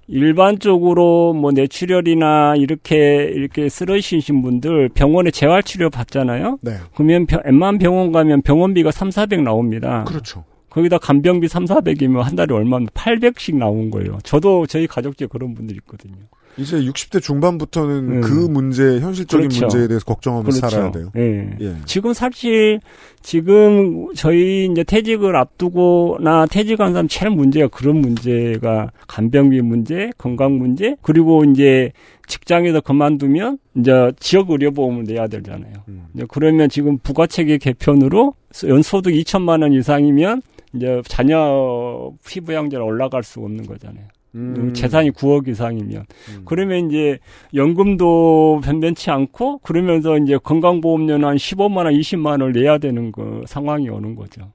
일반적으로 뭐 뇌출혈이나 이렇게 이렇게 쓰러지신 분들 병원에 재활 치료 받잖아요. 네. 그러면 병, 웬만한 병원 가면 병원비가 3, 400 나옵니다. 그렇죠. 거기다 간병비 3, 400이면 한 달에 얼마면 800씩 나온 거예요. 저도 저희 가족 중에 그런 분들 있거든요. 이제 60대 중반부터는 음. 그 문제, 현실적인 그렇죠. 문제에 대해서 걱정하면서 그렇죠. 살아야 돼요. 예. 예. 지금 사실 지금 저희 이제 퇴직을 앞두고나 퇴직한 사람 제일 문제가 그런 문제가 간병비 문제, 건강 문제, 그리고 이제 직장에서 그만두면 이제 지역 의료보험을 내야 되잖아요. 음. 그러면 지금 부가체계 개편으로 연소득 2천만 원 이상이면 이제 자녀 피부 양자는 올라갈 수 없는 거잖아요. 음. 재산이 9억 이상이면 그러면 이제 연금도 변변치 않고 그러면서 이제 건강보험료는 한 15만 원, 20만 원을 내야 되는 그 상황이 오는 거죠.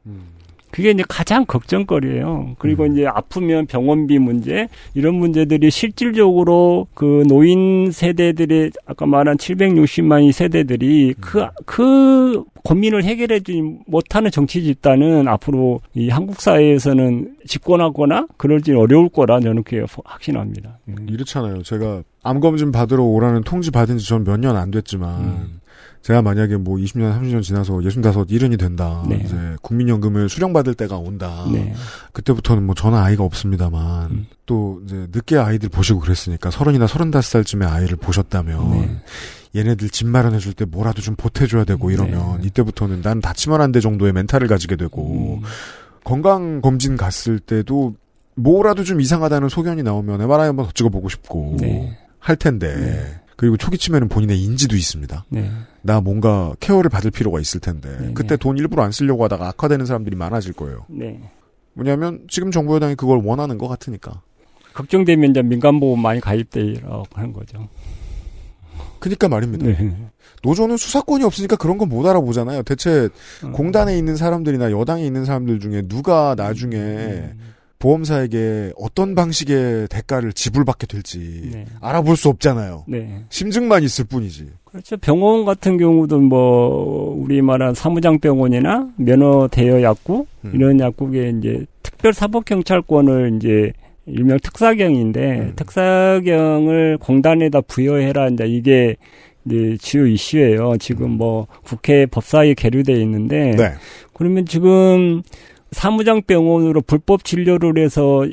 그게 이제 가장 걱정거리예요. 그리고 이제 아프면 병원비 문제 이런 문제들이 실질적으로 그 노인 세대들의 아까 말한 760만 이 세대들이 그그 고민을 해결해주지 못하는 정치 집단은 앞으로 이 한국 사회에서는 집권하거나 그럴지 어려울 거라 저는 그렇게 확신합니다. 이렇잖아요. 제가 암검진 받으러 오라는 통지 받은 지 전 몇 년 안 됐지만, 음. 제가 만약에 뭐 20년, 30년 지나서 65, 70이 된다. 네. 이제 국민연금을 수령받을 때가 온다. 네. 그때부터는 뭐 저는 아이가 없습니다만, 음. 또 이제 늦게 아이들 보시고 그랬으니까 서른이나 서른다섯 살쯤에 아이를 보셨다면, 네. 얘네들 집 마련해 줄 때 뭐라도 좀 보태줘야 되고 이러면 이때부터는 난 다치면 안 돼 정도의 멘탈을 가지게 되고 음. 건강 검진 갔을 때도 뭐라도 좀 이상하다는 소견이 나오면 MRI 한번 더 찍어보고 싶고 네. 할 텐데 그리고 초기 치매는 본인의 인지도 있습니다. 네. 나 뭔가 케어를 받을 필요가 있을 텐데 그때 돈 일부러 안 쓰려고 하다가 악화되는 사람들이 많아질 거예요. 네. 뭐냐면 지금 정부 여당이 그걸 원하는 것 같으니까. 걱정되면 이제 민간보험 많이 가입되라고 하는 거죠. 그니까 말입니다. 네. 노조는 수사권이 없으니까 그런 건 못 알아보잖아요. 대체 어. 공단에 있는 사람들이나 여당에 있는 사람들 중에 누가 나중에 음. 보험사에게 어떤 방식의 대가를 지불받게 될지 네. 알아볼 수 없잖아요. 네. 심증만 있을 뿐이지. 그렇죠. 병원 같은 경우도 뭐 우리 말한 사무장 병원이나 면허 대여 약국 음. 이런 약국에 이제 특별 사법 경찰권을 이제 일명 특사경인데 음. 특사경을 공단에다 부여해라 이제 이게 이제 주요 이슈예요. 지금 뭐 국회 법사위에 계류돼 있는데 네. 그러면 지금 사무장 병원으로 불법 진료를 해서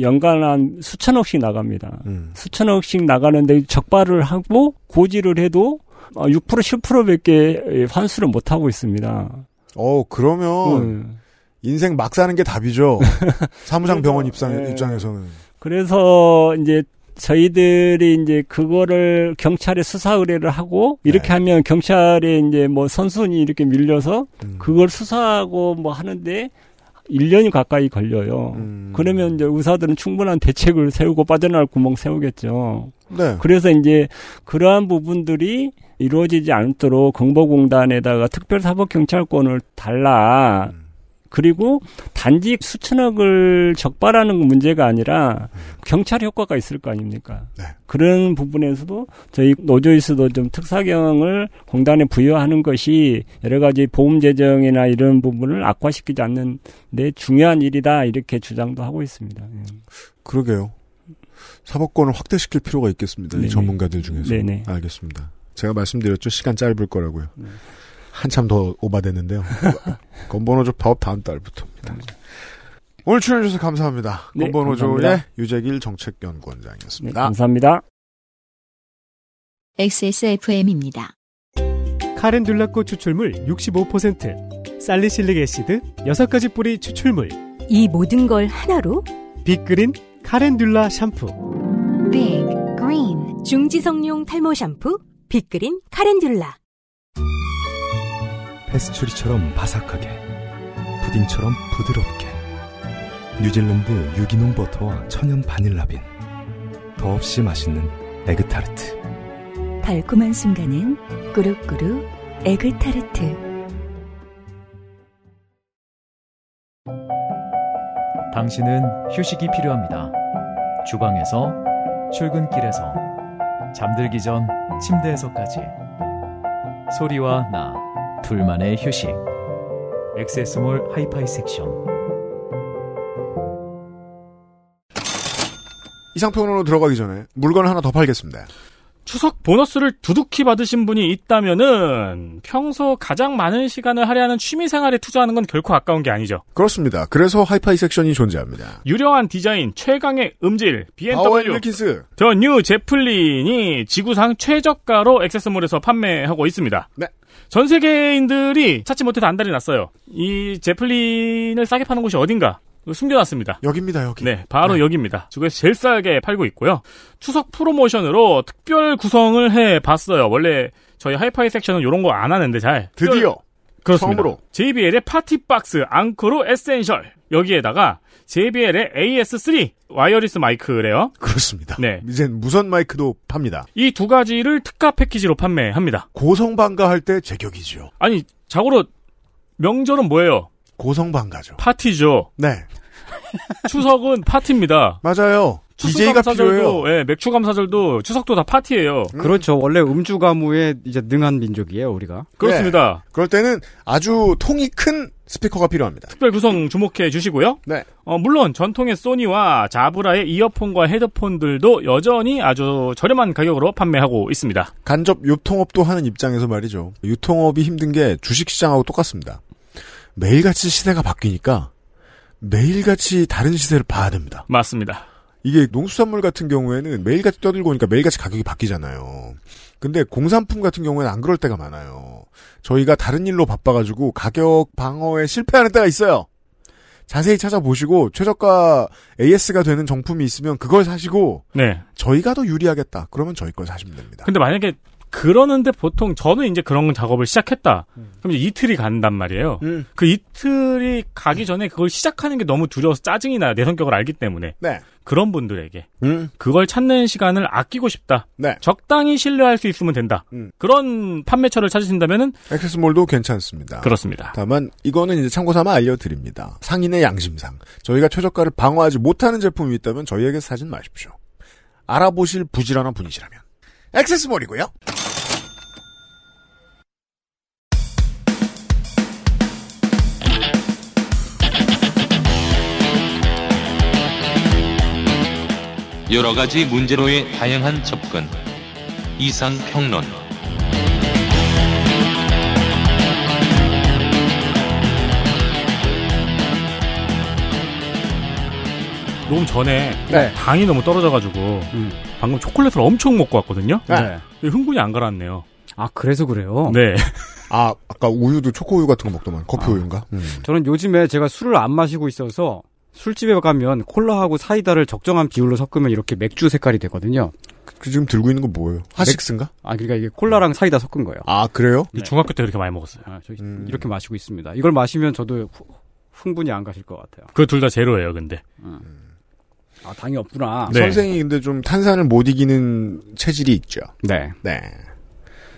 연간 한 수천억씩 나갑니다. 음. 수천억씩 나가는데 적발을 하고 고지를 해도 6% 10%밖에 환수를 못 하고 있습니다. 어, 그러면 음. 인생 막 사는 게 답이죠. 사무장 병원 입장, 예. 입장에서는. 그래서 이제 저희들이 이제 그거를 경찰에 수사 의뢰를 하고 이렇게 네. 하면 경찰에 이제 뭐 선순위 이렇게 밀려서 음. 그걸 수사하고 뭐 하는데 1년이 가까이 걸려요. 음. 그러면 이제 의사들은 충분한 대책을 세우고 빠져나갈 구멍 세우겠죠. 네. 그래서 이제 그러한 부분들이 이루어지지 않도록 공보공단에다가 특별사법경찰권을 달라. 음. 그리고 단지 수천억을 적발하는 문제가 아니라 경찰 효과가 있을 거 아닙니까? 네. 그런 부분에서도 저희 노조에서도 좀 특사경을 공단에 부여하는 것이 여러 가지 보험 재정이나 이런 부분을 악화시키지 않는 데 중요한 일이다 이렇게 주장도 하고 있습니다. 예. 그러게요. 사법권을 확대시킬 필요가 있겠습니다. 이. 전문가들 중에서. 네네. 알겠습니다. 제가 말씀드렸죠. 시간 짧을 거라고요. 한참 더 오바됐는데요. 건보노조 파업 다음 달부터입니다. 오늘 출연해주셔서 감사합니다. 네, 건보노조의 감사합니다. 유재길 정책연구원장이었습니다. 네, 감사합니다. XSFM입니다. 카렌듈라꽃 추출물 65%, salicylic acid 6가지 뿌리 추출물, 이 모든 걸 하나로 빅그린 카렌듈라 샴푸. 빅 그린 중지성용 탈모 샴푸 빅그린 카렌듈라 페스츄리처럼 바삭하게, 푸딩처럼 부드럽게. 뉴질랜드 유기농 버터와 천연 바닐라빈. 더없이 맛있는 에그타르트. 달콤한 순간은 꾸룩꾸룩 에그타르트. 당신은 휴식이 필요합니다. 주방에서, 출근길에서, 잠들기 전 침대에서까지. 소리와 나, 둘만의 휴식. 엑세스몰 하이파이 섹션. 이상평론으로 들어가기 전에 물건 하나 더 팔겠습니다. 추석 보너스를 두둑히 받으신 분이 있다면은 평소 가장 많은 시간을 할애하는 취미 생활에 투자하는 건 결코 아까운 게 아니죠. 그렇습니다. 그래서 하이파이 섹션이 존재합니다. 유려한 디자인, 최강의 음질, BMW. 더 뉴 제플린이 지구상 최저가로 XS몰에서 판매하고 있습니다. 네. 전 세계인들이 찾지 못해서 안달이 났어요. 이 Zeppelin을 싸게 파는 곳이 어딘가 숨겨놨습니다. 여기입니다, 여기. 네, 바로 여기입니다. 지구에서 제일 싸게 팔고 있고요. 추석 프로모션으로 특별 구성을 해 봤어요. 원래 저희 하이파이 섹션은 이런 거 안 하는데 잘. 드디어. 그렇습니다. 처음으로. JBL의 PartyBox Encore Essential. 여기에다가 JBL의 AS3 wireless 마이크래요. 그렇습니다. 네. 이젠 무선 마이크도 팝니다. 이 두 가지를 특가 패키지로 판매합니다. 고성방가 할 때 제격이지요. 아니, 자고로 명절은 뭐예요? 고성방가죠. 파티죠. 네. 추석은 파티입니다. 맞아요. DJ가 필요해요. 예, 맥추 감사절도 추석도 다 파티예요. 그렇죠. 원래 음주 가무에 이제 능한 민족이에요, 우리가. 그렇습니다. 네. 그럴 때는 아주 통이 큰 스피커가 필요합니다. 특별 구성 주목해 주시고요. 네. 어, 물론 전통의 소니와 자브라의 이어폰과 헤드폰들도 여전히 아주 저렴한 가격으로 판매하고 있습니다. 간접 유통업도 하는 입장에서 말이죠. 유통업이 힘든 게 주식시장하고 똑같습니다. 매일같이 시대가 바뀌니까 매일같이 다른 시세를 봐야 됩니다. 맞습니다. 이게 농수산물 같은 경우에는 매일같이 떠들고 오니까 매일같이 가격이 바뀌잖아요. 근데 공산품 같은 경우에는 안 그럴 때가 많아요. 저희가 다른 일로 바빠가지고 가격 방어에 실패하는 때가 있어요. 자세히 찾아보시고 최저가 AS가 되는 정품이 있으면 그걸 사시고 네. 저희가 더 유리하겠다. 그러면 저희 걸 사시면 됩니다. 근데 만약에 그러는데 보통 저는 이제 그런 작업을 시작했다. 그럼 이제 이틀이 간단 말이에요. 음. 그 이틀이 가기 전에 그걸 시작하는 게 너무 두려워서 짜증이 나요. 내 성격을 알기 때문에. 네. 그런 분들에게 음. 그걸 찾는 시간을 아끼고 싶다. 네. 적당히 신뢰할 수 있으면 된다. 음. 그런 판매처를 찾으신다면은 액세스몰도 괜찮습니다. 그렇습니다. 다만 이거는 이제 참고 삼아 알려드립니다. 상인의 양심상 저희가 최저가를 방어하지 못하는 제품이 있다면 저희에게 사진 마십시오. 알아보실 부지런한 분이시라면 액세스몰이고요. 여러 가지 문제로의 다양한 접근. 이상 평론. 녹음 전에 네. 당이 너무 떨어져가지고 방금 초콜릿을 엄청 먹고 왔거든요. 네. 근데 흥분이 안 가라앉네요. 아 그래서 그래요. 네. 아 아까 우유도 초코 우유 같은 거 먹더만 커피 우유인가? 음. 저는 요즘에 제가 술을 안 마시고 있어서 술집에 가면 콜라하고 사이다를 적정한 비율로 섞으면 이렇게 맥주 색깔이 되거든요. 그 지금 들고 있는 건 뭐예요? 하식스인가? 아 그러니까 이게 콜라랑 사이다 섞은 거예요. 아 그래요? 이 중학교 때 그렇게 많이 먹었어요. 아, 저 이렇게 마시고 있습니다. 이걸 마시면 저도 후- 흥분이 안 가실 것 같아요. 그 둘 다 제로예요, 근데. 아 당이 없구나. 네. 선생이 근데 좀 탄산을 못 이기는 체질이 있죠. 네. 네.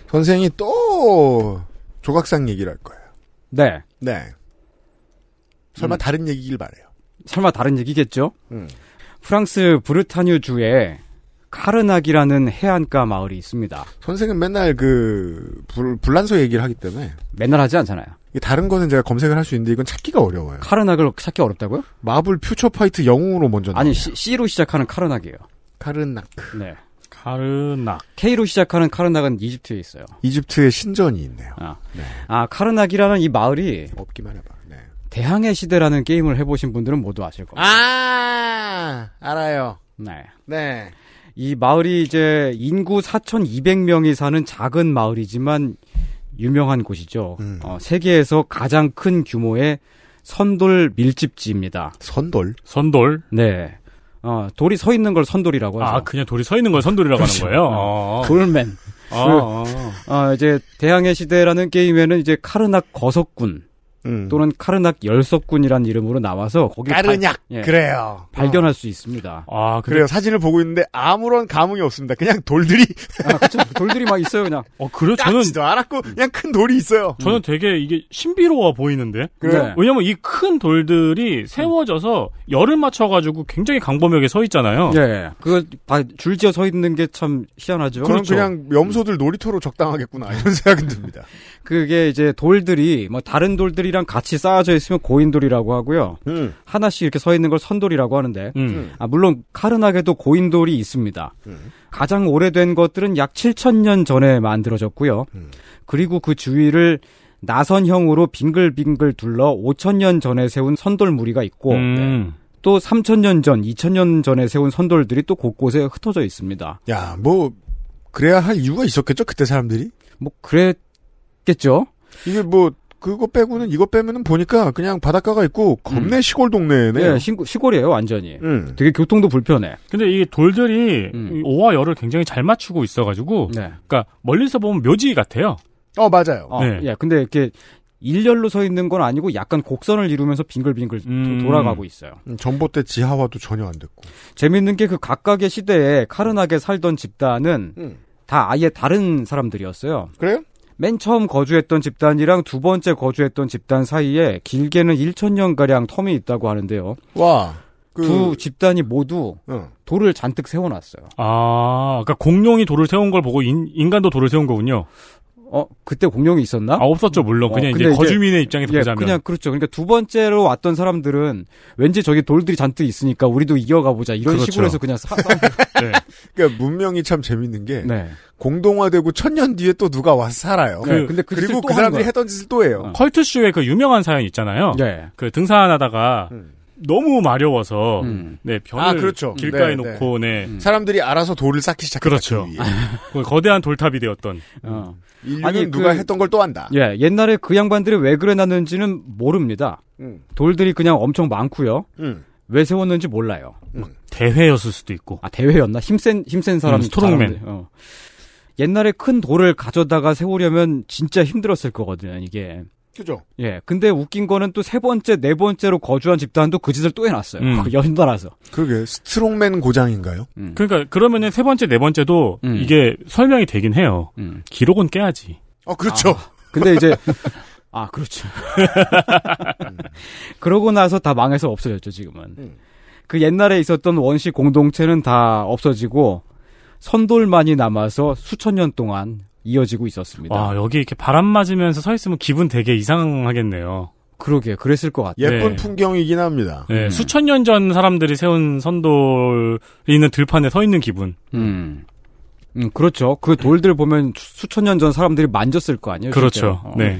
선생이 또 조각상 얘기를 할 거예요. 네. 네. 설마 다른 얘기길 바래요. 설마 다른 얘기겠죠? 음. 프랑스 브르타뉴 주에 카르낙이라는 해안가 마을이 있습니다. 선생은 맨날 그 불, 불란서 얘기를 하기 때문에 맨날 하지 않잖아요. 다른 거는 제가 검색을 할 수 있는데 이건 찾기가 어려워요. 카르낙을 찾기 어렵다고요? Marvel Future Fight 영웅으로 먼저 아니 나와요. C, C로 시작하는 카르낙이에요. 카르나크. 네. 카르나. K로 시작하는 카르나크는 이집트에 있어요. 이집트의 신전이 있네요. 아, 네. 아 카르나기라는 이 마을이 없기만 해봐. 네. 대항해 시대라는 게임을 해보신 분들은 모두 아실 겁니다. 아 알아요. 네. 네. 이 마을이 이제 인구 4,200명이 사는 작은 마을이지만 유명한 곳이죠. 음. 어, 세계에서 가장 큰 규모의 선돌 밀집지입니다. 선돌? 선돌? 네. 어, 돌이 서 있는 걸 선돌이라고 하죠. 아, 그냥 돌이 서 있는 걸 선돌이라고 하는 그렇죠. 거예요? 어. 어. 돌맨. 아, 그, 어, 이제 대항해 시대라는 게임에는 이제 카르낙 거석군 음. 또는 카르낙 열석군이라는 이름으로 나와서 거기. 발- 예, 그래요. 발견할 수 있습니다. 아, 그래요. 사진을 보고 있는데 아무런 감흥이 없습니다. 그냥 돌들이 아, 그쵸. 돌들이 막 있어요, 그냥. 어, 그래? 저는, 않았고 그냥 큰 돌이 있어요. 저는 되게 이게 신비로워 보이는데? 네. 왜냐면 이 큰 돌들이 세워져서 열을 맞춰가지고 굉장히 강범하게 서 있잖아요. 예. 그거 다 줄지어 서 있는 게 참 희한하죠. 그럼 그렇죠. 그냥 염소들 놀이터로 적당하겠구나 이런 생각이 듭니다. 그게 이제 돌들이 뭐 다른 돌들이랑 같이 쌓아져 있으면 고인돌이라고 하고요. 음. 하나씩 이렇게 서 있는 걸 선돌이라고 하는데 음. 아, 물론 카르나게도 고인돌이 있습니다. 가장 오래된 것들은 약 7천년 전에 만들어졌고요. 음. 그리고 그 주위를 나선형으로 빙글빙글 둘러 5천년 전에 세운 선돌 무리가 있고 음. 또 3천년 전, 2천년 전에 세운 선돌들이 또 곳곳에 흩어져 있습니다. 야, 뭐 그래야 할 이유가 있었겠죠 그때 사람들이. 뭐 그랬 겠죠. 이게 뭐 그거 빼고는 이거 빼면은 보니까 그냥 바닷가가 있고 겁내 시골 동네네요. 예, 시, 시골이에요, 완전히. 음. 되게 교통도 불편해. 근데 이 돌들이 음. 이 오와 열을 굉장히 잘 맞추고 있어가지고, 네. 그러니까 멀리서 보면 묘지 같아요. 어 맞아요. 어, 네. 예, 근데 이렇게 일렬로 서 있는 건 아니고 약간 곡선을 이루면서 빙글빙글 도- 음. 돌아가고 있어요. 음, 전봇대 지하화도 전혀 안 됐고. 재밌는 게 그 각각의 시대에 카르나게 살던 집단은 음. 다 아예 다른 사람들이었어요. 그래요? 맨 처음 거주했던 집단이랑 두 번째 거주했던 집단 사이에 길게는 1천년 가량 텀이 있다고 하는데요. 와. 그, 두 집단이 모두 어. 돌을 잔뜩 세워놨어요. 아, 그러니까 공룡이 돌을 세운 걸 보고 인, 인간도 돌을 세운 거군요. 어 그때 공룡이 있었나? 아, 없었죠, 물론. 어, 그냥 이제 근데 이제- 거주민의 입장에서 예, 보자면. 그냥 그렇죠. 그러니까 두 번째로 왔던 사람들은 왠지 저기 돌들이 잔뜩 있으니까 우리도 이어가 보자 이런 그렇죠. 식으로 해서 그냥 사, 싸, 네. 그러니까 문명이 참 재밌는 게 네. 공동화되고 천년 뒤에 또 누가 와서 살아요. 네, 근데 그 그리고 또그 사람들이 거야. 했던 짓을 또 해요. 어. 컬투쇼의 그 유명한 사연 있잖아요. 예. 그 등산하다가 음. 너무 마려워서 음. 네 변을 아, 그렇죠. 길가에 네, 놓고 네, 사람들이 알아서 돌을 쌓기 시작했다. 그렇죠. 그. 그 거대한 돌탑이 되었던 어. 인류는 아니, 누가 그- 했던 걸 또 한다. 예, 옛날에 그 양반들이 왜 그래놨는지는 모릅니다. 음. 돌들이 그냥 엄청 많고요. 음. 왜 세웠는지 몰라요. 대회였을 수도 있고. 아 대회였나? 힘센 힘센 사람 음. 사람들, 어. 옛날에 큰 돌을 가져다가 세우려면 진짜 힘들었을 거거든요. 이게. 그죠? 예. 근데 웃긴 거는 또 세 번째, 네 번째로 거주한 집단도 그 짓을 또 해놨어요. 음. 연달아서. 그러게 스트롱맨 고장인가요? 음. 그러니까 그러면은 세 번째 네 번째도 음. 이게 설명이 되긴 해요. 음. 기록은 깨야지. 어 그렇죠. 근데 이제 아 그렇죠. 그러고 나서 다 망해서 없어졌죠 지금은. 음. 그 옛날에 있었던 원시 공동체는 다 없어지고 선돌만이 남아서 수천 년 동안 이어지고 있었습니다. 와 여기 이렇게 바람 맞으면서 서 있으면 기분 되게 이상하겠네요. 그러게 그랬을 것 같아요. 예쁜 네. 풍경이긴 합니다. 네, 수천 년 전 사람들이 세운 선돌이 있는 들판에 서 있는 기분. 음. 음, 그렇죠. 그 돌들 보면 수- 수천 년 전 사람들이 만졌을 거 아니에요. 그렇죠. 어. 네.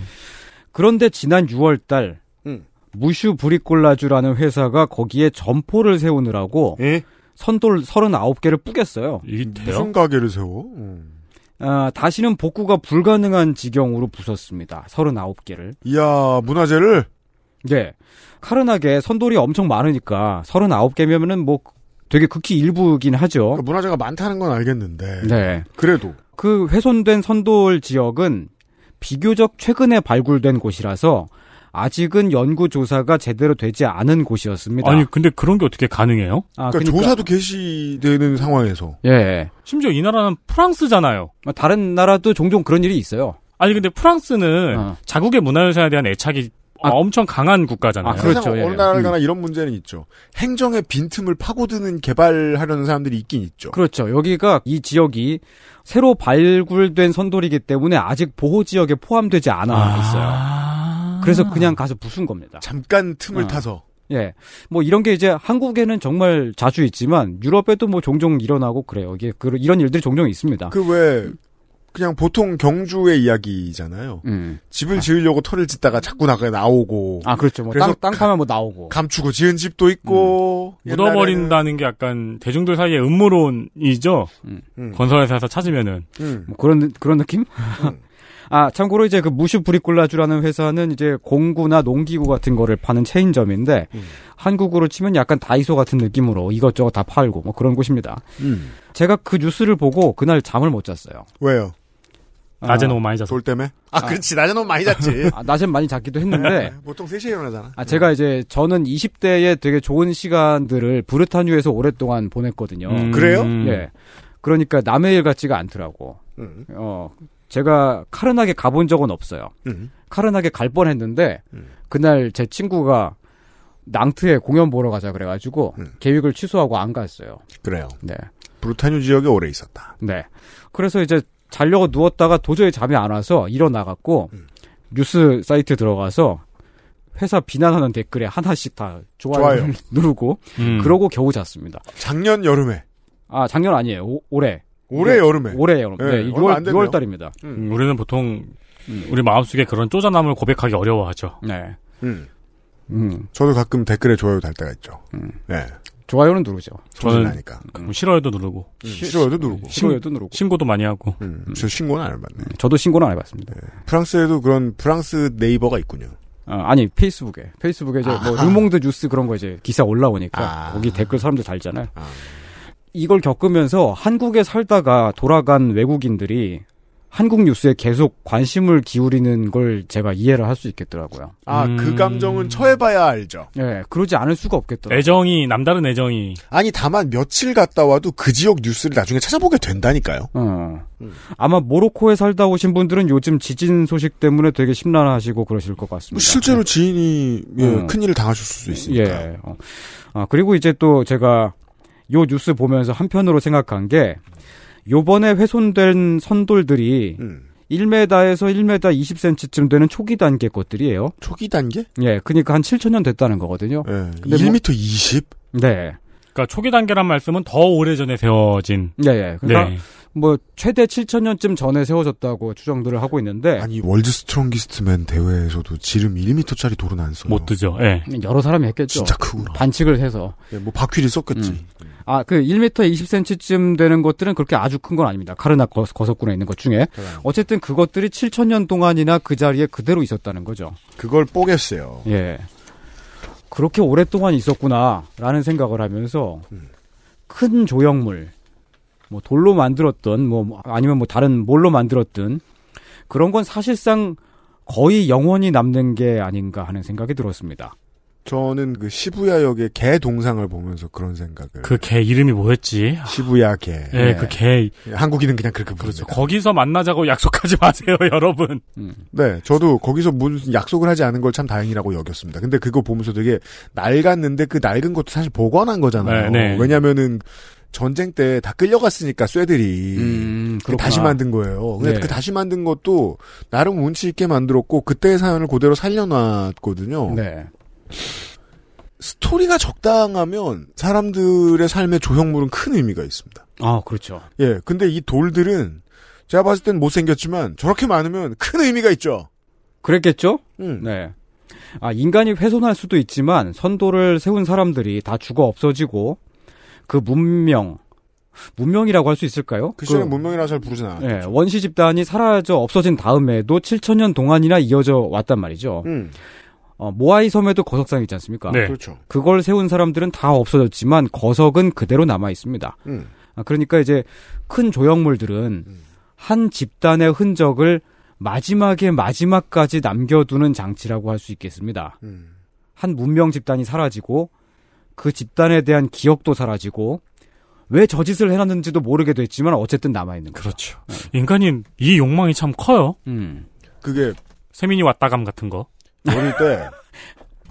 그런데 지난 6월 달 음. 무슈 브리콜라주라는 회사가 거기에 점포를 세우느라고 예? 선돌 39개를 뿌겠어요. 이게 무슨 가게를 세워? 음. 아, 다시는 복구가 불가능한 지경으로 부쉈습니다. 39개를. 이야, 문화재를? 네. 카르나게 선돌이 엄청 많으니까 39개면은 뭐 되게 극히 일부긴 하죠. 그러니까 문화재가 많다는 건 알겠는데. 네. 그래도. 그 훼손된 선돌 지역은 비교적 최근에 발굴된 곳이라서 아직은 연구 조사가 제대로 되지 않은 곳이었습니다. 아니 근데 그런 게 어떻게 가능해요? 아, 그러니까 그러니까- 조사도 개시되는 상황에서. 예. 심지어 이 나라는 프랑스잖아요. 다른 나라도 종종 그런 일이 있어요. 아니 근데 프랑스는 자국의 문화유산에 대한 애착이 엄청 강한 국가잖아요. 세상 예. 어느 나라를 가나 이런 문제는 있죠. 행정의 빈틈을 파고드는 개발하려는 사람들이 있긴 있죠. 그렇죠. 여기가 이 지역이 새로 발굴된 선돌이기 때문에 아직 보호 지역에 포함되지 않아 있어요. 그래서 그냥 가서 부순 겁니다. 잠깐 틈을 어. 타서. 예. 뭐 이런 게 이제 한국에는 정말 자주 있지만 유럽에도 뭐 종종 일어나고 그래요. 이게 그 이런 일들이 종종 있습니다. 그 왜 그냥 보통 경주의 이야기잖아요. 음. 집을 지으려고 터를 짓다가 자꾸 나가 나오고. 아 그렇죠. 뭐 그래서 땅, 땅 파면 뭐 나오고. 감추고 지은 집도 있고. 음. 묻어버린다는 게 약간 대중들 사이에 음모론이죠. 건설회사에서 찾으면은 뭐 그런 그런 느낌? 아 참고로 이제 그 무슈 브리콜라주라는 회사는 이제 공구나 농기구 같은 거를 파는 체인점인데 한국으로 치면 약간 다이소 같은 느낌으로 이것저것 다 팔고 뭐 그런 곳입니다. 음. 제가 그 뉴스를 보고 그날 잠을 못 잤어요. 왜요? 낮에 너무 많이 잤어. 돌 때문에? 아, 그렇지. 낮에 너무 많이 잤지. 아, 낮엔 많이 잤기도 했는데 보통 3시에 일어나잖아. 아, 제가 이제 저는 20대에 되게 좋은 시간들을 브르타뉴에서 오랫동안 보냈거든요. 음. 그래요? 예. 그러니까 남의 일 같지가 않더라고. 음. 어, 제가 카르나게 가본 적은 없어요. 음. 카르나게 갈 뻔했는데 그날 제 친구가 낭트에 공연 보러 가자 그래가지고 계획을 취소하고 안 갔어요. 그래요. 네. 브루타뉴 지역에 오래 있었다. 네. 그래서 이제 자려고 누웠다가 도저히 잠이 안 와서 일어나갖고 뉴스 사이트 들어가서 회사 비난하는 댓글에 하나씩 다 좋아요를 좋아요. 누르고 음. 그러고 겨우 잤습니다. 작년 여름에. 아 작년 아니에요. 오- 올해. 올해 네, 여름에. 올해 여름. 네, 네, 얼마 6월 안 됐네요. 6월 달입니다. 음, 우리는 보통 우리 마음속에 그런 쪼잔함을 고백하기 어려워하죠. 네. 음. 음. 저도 가끔 댓글에 좋아요 달 때가 있죠. 네. 좋아요는 누르죠. 저는 나니까. 음, 싫어요도 누르고 싫어요도 누르고. 싫어요도 누르고. 신고도 많이 하고. 음, 저 신고는 안 해봤네. 저도 신고는 안 해봤습니다. 프랑스에도 그런 프랑스 네이버가 있군요. 어, 아니 페이스북에 페이스북에 이제 뭐 아하. 르몽드 뉴스 그런 거 이제 기사 올라오니까 아. 거기 댓글 사람들 달잖아요. 이걸 겪으면서 한국에 살다가 돌아간 외국인들이 한국 뉴스에 계속 관심을 기울이는 걸 제가 이해를 할 수 있겠더라고요. 아, 그 감정은 처해봐야 알죠. 예, 그러지 않을 수가 없겠더라고요. 애정이 남다른 애정이 아니, 다만 며칠 갔다 와도 그 지역 뉴스를 나중에 찾아보게 된다니까요. 어. 아마 모로코에 살다 오신 분들은 요즘 지진 소식 때문에 되게 심란하시고 그러실 것뭐 같습니다. 실제로 지인이 예, 음. 큰일을 당하실 수도 있으니까. 예. 어. 아, 그리고 이제 또 제가 요 뉴스 보면서 한편으로 생각한 게 요번에 훼손된 선돌들이 음. 1m에서 1m 20cm쯤 되는 초기 단계 것들이에요. 초기 단계? 예, 그러니까 한 7천년 됐다는 거거든요. 예. 근데 1m 20? 네. 그러니까 초기 단계란 말씀은 더 오래 전에 세워진. 예, 예. 그러니까 네. 뭐 최대 7천년쯤 전에 세워졌다고 추정들을 하고 있는데 아니, World Strongest Man 대회에서도 지름 1m짜리 돌은 안 써요. 못 들죠. 예. 여러 사람이 했겠죠. 진짜 크구나. 반칙을 해서. 예, 뭐 바퀴를 썼겠지. 아, 그 1m 20cm쯤 되는 것들은 그렇게 아주 큰 건 아닙니다. 카르낙 거, 거석군에 있는 것 중에. 어쨌든 그것들이 7천년 동안이나 그 자리에 그대로 있었다는 거죠. 그걸 뽀겠어요. 예. 그렇게 오랫동안 있었구나라는 생각을 하면서 큰 조형물, 뭐 돌로 만들었던 뭐 아니면 뭐 다른 뭘로 만들었든 그런 건 사실상 거의 영원히 남는 게 아닌가 하는 생각이 들었습니다. 저는 그 시부야역의 개 동상을 보면서 그런 생각을. 그 개 이름이 뭐였지? 시부야 개. 예, 그 개. 한국인은 그냥 그렇게 그렇죠. 부릅니다. 거기서 만나자고 약속하지 마세요, 여러분. 네, 저도 거기서 무슨 약속을 하지 않은 걸 참 다행이라고 여겼습니다. 근데 그거 보면서 되게 낡았는데 그 낡은 것도 사실 복원한 거잖아요. 네, 네. 왜냐면은 전쟁 때 다 끌려갔으니까 쇠들이 음, 그. 다시 만든 거예요. 근데 네. 그 다시 만든 것도 나름 운치 있게 만들었고 그때의 사연을 그대로 살려놨거든요. 네. 스토리가 적당하면 사람들의 삶의 조형물은 큰 의미가 있습니다. 아, 그렇죠. 예, 근데 이 돌들은 제가 봤을 땐 못생겼지만 저렇게 많으면 큰 의미가 있죠. 그랬겠죠? 음. 네. 아, 인간이 훼손할 수도 있지만 선도를 세운 사람들이 다 죽어 없어지고 그 문명, 문명이라고 할 수 있을까요? 그 시절에 그- 문명이라 잘 부르진 않아요. 예, 원시 집단이 사라져 없어진 다음에도 7천년 동안이나 이어져 왔단 말이죠. 음. 어, 모아이 섬에도 거석상 있지 않습니까? 네. 그렇죠. 그걸 세운 사람들은 다 없어졌지만 거석은 그대로 남아 있습니다. 음. 아, 그러니까 이제 큰 조형물들은 한 집단의 흔적을 마지막에 마지막까지 남겨두는 장치라고 할 수 있겠습니다. 음. 한 문명 집단이 사라지고 그 집단에 대한 기억도 사라지고 왜 저 짓을 해놨는지도 모르게 됐지만 어쨌든 남아있는 거죠. 그렇죠. 인간이 이 욕망이 참 커요. 음. 그게 세민이 왔다감 같은 거. 어릴 때,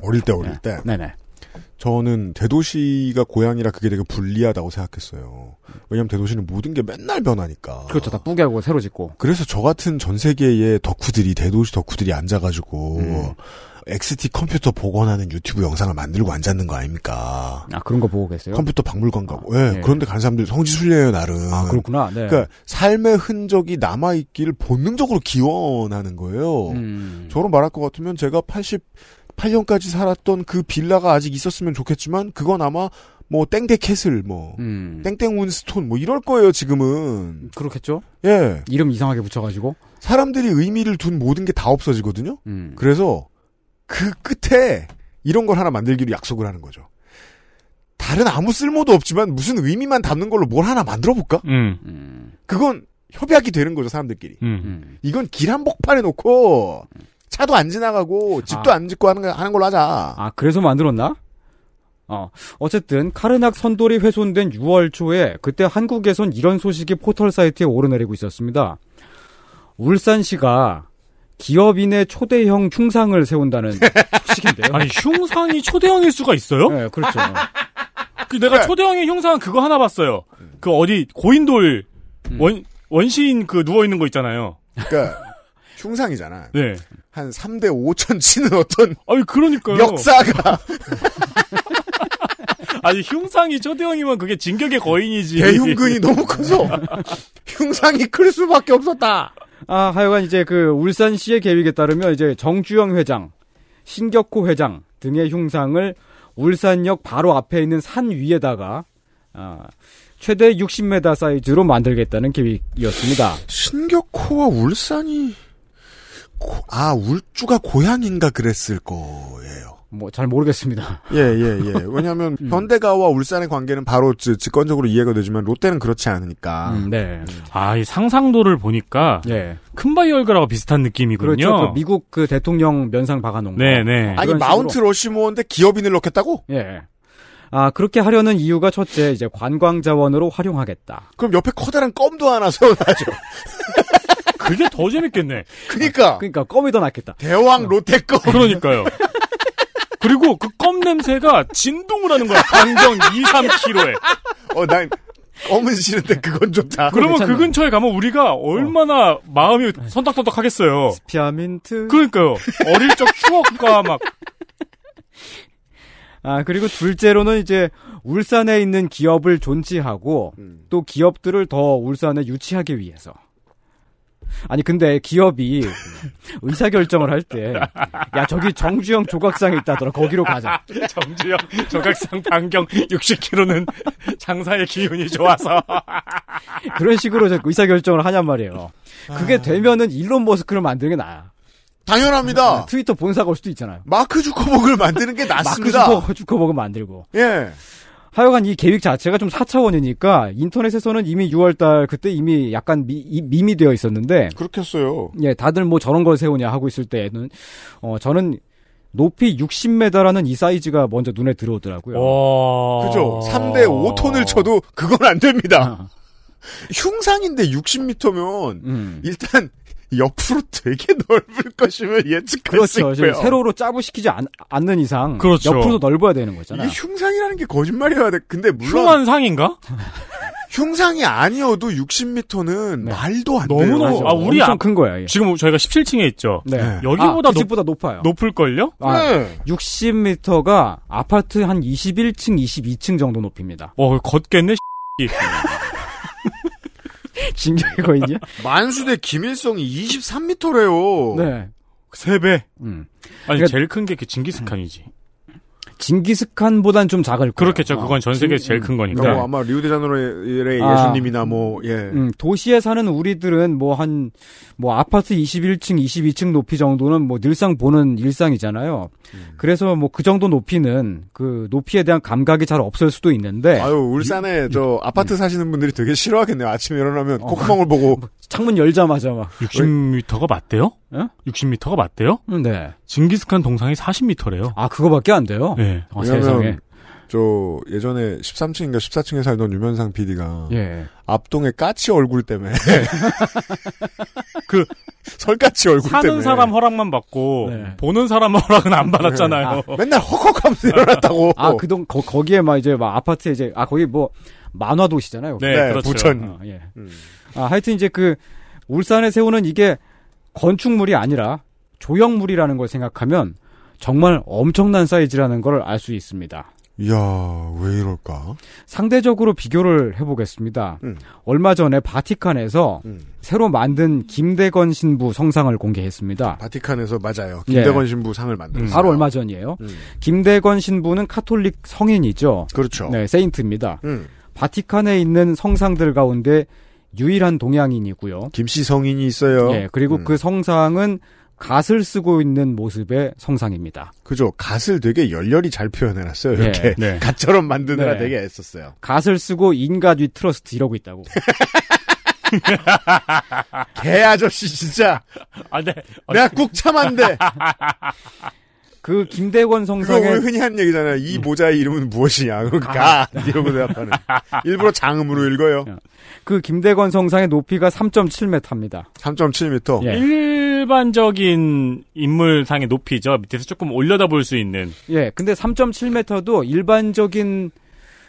어릴 때, 어릴 때. 네네. 저는 대도시가 고향이라 그게 되게 불리하다고 생각했어요. 왜냐면 대도시는 모든 게 맨날 변하니까. 그렇죠. 다 뿌개고 새로 짓고. 그래서 저 같은 전 세계의 덕후들이 대도시 덕후들이 앉아가지고 음. XT 컴퓨터 복원하는 유튜브 영상을 만들고 앉았는 거 아닙니까? 아 그런 거 보고 계세요? 컴퓨터 박물관 가고. 예, 예. 그런데 간 사람들 성지순례예요 나름. 아 그렇구나. 네. 그러니까 삶의 흔적이 남아 있기를 본능적으로 기원하는 거예요. 음. 저로 말할 것 같으면 제가 88년까지 살았던 그 빌라가 아직 있었으면 좋겠지만 그건 아마 뭐 땡땡 castle 뭐 음. 땡땡 운스톤 뭐 이럴 거예요 지금은. 그렇겠죠. 예. 이름 이상하게 붙여가지고. 사람들이 의미를 둔 모든 게 다 없어지거든요. 음. 그래서 그 끝에 이런 걸 하나 만들기로 약속을 하는 거죠. 다른 아무 쓸모도 없지만 무슨 의미만 담는 걸로 뭘 하나 만들어 볼까? 음. 그건 협약이 되는 거죠 사람들끼리. 음. 이건 길 한복판에 놓고 차도 안 지나가고 집도 아. 안 짓고 하는, 거- 하는 걸로 하자. 아 그래서 만들었나? 어 어쨌든 카르낙 선돌이 훼손된 6월 초에 그때 한국에선 이런 소식이 포털 사이트에 오르내리고 있었습니다. 울산시가 기업인의 초대형 흉상을 세운다는 소식인데요. 아니 흉상이 초대형일 수가 있어요? 네, 그렇죠. 그 내가 초대형의 흉상 그거 하나 봤어요. 그 어디 고인돌 원 원시인 그 누워 있는 거 있잖아요. 그러니까 흉상이잖아. 네. 한 3대 5천 치는 어떤 아니 그러니까요. 역사가 아니 흉상이 초대형이면 그게 진격의 거인이지. 대흉근이 너무 커서 흉상이 클 수밖에 없었다. 아, 하여간 이제 그 울산시의 계획에 따르면 이제 정주영 회장, 신격호 회장 등의 흉상을 울산역 바로 앞에 있는 산 위에다가 아, 최대 60m 사이즈로 만들겠다는 계획이었습니다. 신격호와 울산이 고- 아 울주가 고향인가 그랬을 거예요. 뭐 잘 모르겠습니다. 예, 예, 예. 왜냐하면 현대가와 울산의 관계는 바로 지- 직관적으로 이해가 되지만 롯데는 그렇지 않으니까. 음, 네. 아, 이 상상도를 보니까 예. 큰바이 얼그라고 비슷한 느낌이군요. 그렇죠. 그 미국 그 대통령 면상 박아놓은 거. 네네. 아니 그런 마운트. 러시모어인데 기업인을 넣겠다고? 예. 아 그렇게 하려는 이유가 첫째 이제 관광 자원으로 활용하겠다. 그럼 옆에 커다란 껌도 하나 세워놔죠. 그게 더 재밌겠네. 그니까 그러니까 껌이 더 낫겠다. 대왕 롯데 껌. 그러니까요. 그리고 그 껌 냄새가 진동을 하는 거야. 반경 2, 3km에. 어, 난 껌은 싫은데 그건 좋다. 그러면 그 괜찮네. 근처에 가면 우리가 얼마나 마음이 선덕선덕 하겠어요. 피아민트. 그러니까요. 어릴 적 추억과 막 아, 그리고 둘째로는 이제 울산에 있는 기업을 존치하고 또 기업들을 더 울산에 유치하기 위해서. 아니, 근데 기업이 의사 결정을 할 때, 야, 저기 정주영 조각상이 있다더라. 거기로 가자. 정주영 조각상 반경 60km는 장사의 기운이 좋아서. 그런 식으로 저 의사 결정을 하냔 말이에요. 그게 되면은 일론 머스크를 만드는 게 나아. 당연합니다. 트위터 본사가 올 수도 있잖아요. 마크 주커버그를 만드는 게 낫습니다. 마크 주커, 주커버그 만들고. 예. 하여간 이 계획 자체가 좀 4차원이니까 인터넷에서는 이미 6월달 그때 이미 약간 미, 이- 밈이 되어 있었는데 그렇겠어요. 예, 다들 뭐 저런 걸 세우냐 하고 있을 때는 어 저는 높이 60m라는 이 사이즈가 먼저 눈에 들어오더라고요. 와. 그죠? 3대 5톤을 쳐도 그건 안 됩니다. 아, 흉상인데 60m면 음. 일단 옆으로 되게 넓을 것임을 예측할 수 그렇죠. 있고요. 지금 세로로 짜부시키지 않, 않는 이상 그렇죠. 옆으로도 넓어야 되는 거잖아요. 이게 흉상이라는 게 거짓말이어야 돼. 근데 물론 흉한 상인가? 흉상이 아니어도 60m는 말도 안 돼요. 너무너무, 아, 우리 엄청 앞, 큰 거예요. 이게. 지금 저희가 17층에 있죠. 네. 여기보다 아, 그 집보다 높 아요. 높을 걸요? 아, 네. 60m가 아파트 한 21층, 22층 정도 높입니다. 어, 걷겠네, 진격이거든요. 만수대 김일성이 23m래요. 네. 세배 음. 아니, 그러니까- 제일 큰 게 그 징기스칸이지. 징기스칸보단 좀 작을 거예요. 그렇겠죠. 그건 전 세계에서 제일 큰 거니까. 그러니까 뭐 아마 리우데자네로의 아. 예수님이나 뭐 예. 음, 도시에 사는 우리들은 뭐 한, 뭐 아파트 21층, 22층 높이 정도는 뭐 늘상 보는 일상이잖아요. 음. 그래서 뭐 그 정도 높이는 그 높이에 대한 감각이 잘 없을 수도 있는데. 아유 울산에 저 아파트 사시는 분들이 되게 싫어하겠네요. 아침에 일어나면 콧구멍을 보고 창문 열자마자 막. 60m가 맞대요? 60m가 맞대요? 네. 징기스칸 동상이 40m래요. 아, 그거밖에 안 돼요? 네. 아, 세상에. 왜냐면 저 예전에 13층인가 14층에 살던 유면상 PD가 예. 앞동에 까치 얼굴 때문에 그 설까치 얼굴 사는 때문에 사람 허락만 받고 네. 보는 사람 허락은 안 받았잖아요. 아, 맨날 헉헉하면서 일어났다고. 아, 그동, 거, 거기에 막 이제 막 아파트에 이제, 아, 거기 뭐, 만화 도시잖아요. 네, 네, 그렇죠. 부천. 어, 예. 음. 아, 하여튼 이제 그, 울산에 세우는 이게 건축물이 아니라 조형물이라는 걸 생각하면 정말 엄청난 사이즈라는 걸 알 수 있습니다. 이야 왜 이럴까? 상대적으로 비교를 해보겠습니다. 음. 얼마 전에 바티칸에서 새로 만든 김대건 신부 성상을 공개했습니다. 바티칸에서 맞아요. 김대건 예. 신부 상을 만들었어요. 바로 얼마 전이에요. 음. 김대건 신부는 카톨릭 성인이죠. 그렇죠. 네, saint입니다. 음. 바티칸에 있는 성상들 가운데 유일한 동양인이고요. 김씨 성인이 있어요. 예, 그리고 음. 그 성상은 갓을 쓰고 있는 모습의 성상입니다. 그죠. 갓을 되게 열렬히 잘 표현해놨어요. 예, 이렇게 네. 갓처럼 만드느라 네. 되게 애썼어요. 갓을 쓰고 In God We Trust 이러고 있다고. 개 아저씨 진짜. 아, 네. 내가 꾹 참았는데. 그 김대건 성상에 우리 흔히 하는 얘기잖아요. 이 모자의 이름은 무엇이냐. 그럼 갓 이러고 대답하는. 일부러 장음으로 읽어요. 그 김대건 성상의 높이가 3.7m입니다. 3.7m. 예. 일반적인 인물상의 높이죠. 밑에서 조금 올려다 볼 수 있는. 예, 근데 3.7m도 일반적인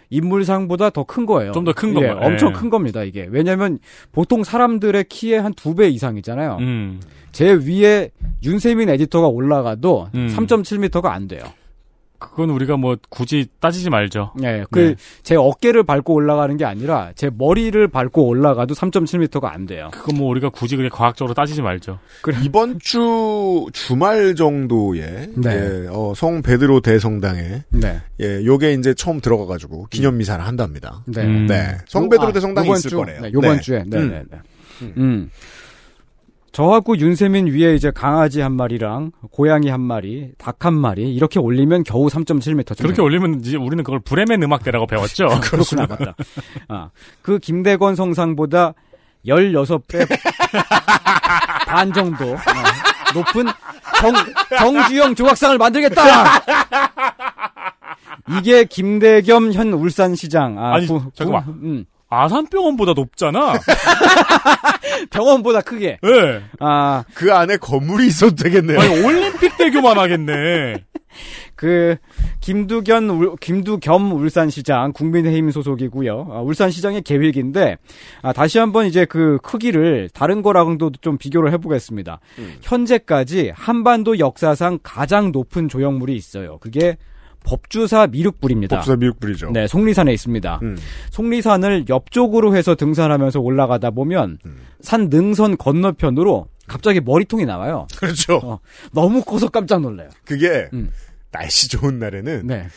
인물상보다 더 큰 거예요. 좀 더큰 예, 건가요? 엄청 예. 큰 겁니다, 이게. 왜냐면 보통 사람들의 키의 한 두 배 이상이잖아요. 음. 제 위에 윤세민 에디터가 올라가도 음. 3.7m가 안 돼요. 그건 우리가 뭐 굳이 따지지 말죠. 예, 그제 어깨를 밟고 올라가는 게 아니라 제 머리를 밟고 올라가도 3.7m가 안 돼요. 그건 뭐 우리가 굳이 그게 과학적으로 따지지 말죠. 이번 주 주말 정도에 네. 예, 어, 성 베드로 대성당에 네. 예, 요게 이제 처음 들어가 가지고 기념 미사를 한답니다. 네. 음. 네. 성 베드로 요- 아, 대성당이 있을 주, 거래요. 네, 요번 네. 주에. 네, 음. 네, 네. 음. 저하고 윤세민 위에 이제 강아지 한 마리랑 고양이 한 마리, 닭 한 마리 이렇게 올리면 겨우 3.7m. 그렇게 올리면 이제 우리는 그걸 브레멘 음악대라고 배웠죠. 그렇구나, 맞다. 아, 그 김대건 성상보다 16배 반 정도 어, 높은 정, 정주영 조각상을 만들겠다! 이게 김대겸 현 울산시장. 아, 아니, 구- 잠깐만. 구- 음, 아산병원보다 높잖아. 병원보다 크게. 네. 아, 그 안에 건물이 있어도 되겠네요. 아니, 올림픽 대교만 하겠네. 그 김두견 울- 김두겸 울산시장 국민의힘 소속이고요. 아, 울산시장의 계획인데 아, 다시 한번 이제 그 크기를 다른 거랑도 좀 비교를 해보겠습니다. 현재까지 한반도 역사상 가장 높은 조형물이 있어요. 그게 법주사 미륵불입니다. 법사 미륵불이죠. 네, 속리산에 있습니다. 음. 속리산을 옆쪽으로 해서 등산하면서 올라가다 보면 산 능선 건너편으로 갑자기 머리통이 나와요. 그렇죠. 어, 너무 커서 깜짝 놀라요. 그게 음. 날씨 좋은 날에는 네.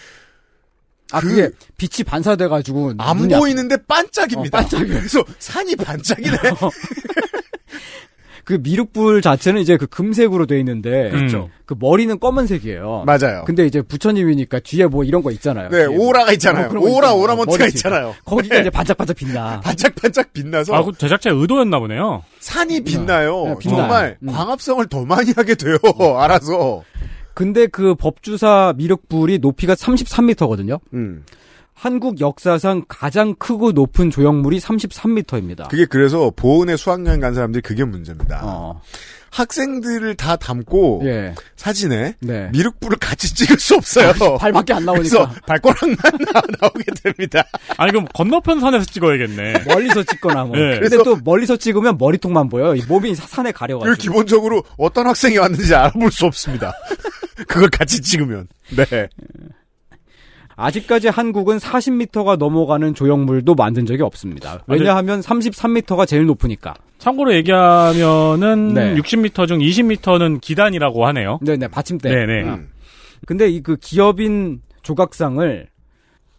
아, 그- 그, 게 빛이 반사돼가지고. 안 보이는데 반짝입니다. 어, 반짝여요. 그래서 산이 반짝이네. 그 미륵불 자체는 이제 그 금색으로 돼 있는데. 그렇죠. 그 머리는 검은색이에요. 맞아요. 근데 이제 부처님이니까 뒤에 뭐 이런 거 있잖아요. 네, 뭐. 오라가 있잖아요. 거 오라 뒤에. 있잖아요. 거기가 네. 이제 반짝반짝 빛나. 반짝반짝 빛나서 아, 그 제작자의 의도였나 보네요. 산이 빛나요. 네, 빛나요. 정말 음. 광합성을 더 많이 하게 돼요. 알아서. 근데 그 법주사 미륵불이 높이가 33m거든요. 음. 한국 역사상 가장 크고 높은 조형물이 33m입니다. 그게 그래서 보은에 수학여행 간 사람들이 그게 문제입니다. 어. 학생들을 다 담고 예. 사진에 네. 미륵불을 같이 찍을 수 없어요. 발밖에 안 나오니까. 나- 나오게 됩니다. 아니 그럼 건너편 산에서 찍어야겠네. 멀리서 찍거나 뭐. 네. 근데 또 멀리서 찍으면 머리통만 보여. 이 몸이 사- 산에 가려가지고. 기본적으로 어떤 학생이 왔는지 알아볼 수 없습니다. 그걸 같이 찍으면. 네. 아직까지 한국은 40m가 넘어가는 조형물도 만든 적이 없습니다. 왜냐하면 33m가 제일 높으니까. 참고로 얘기하면은 네. 60m 중 20m는 기단이라고 하네요. 네네, 받침대. 네네. 음. 근데 이 그 기업인 조각상을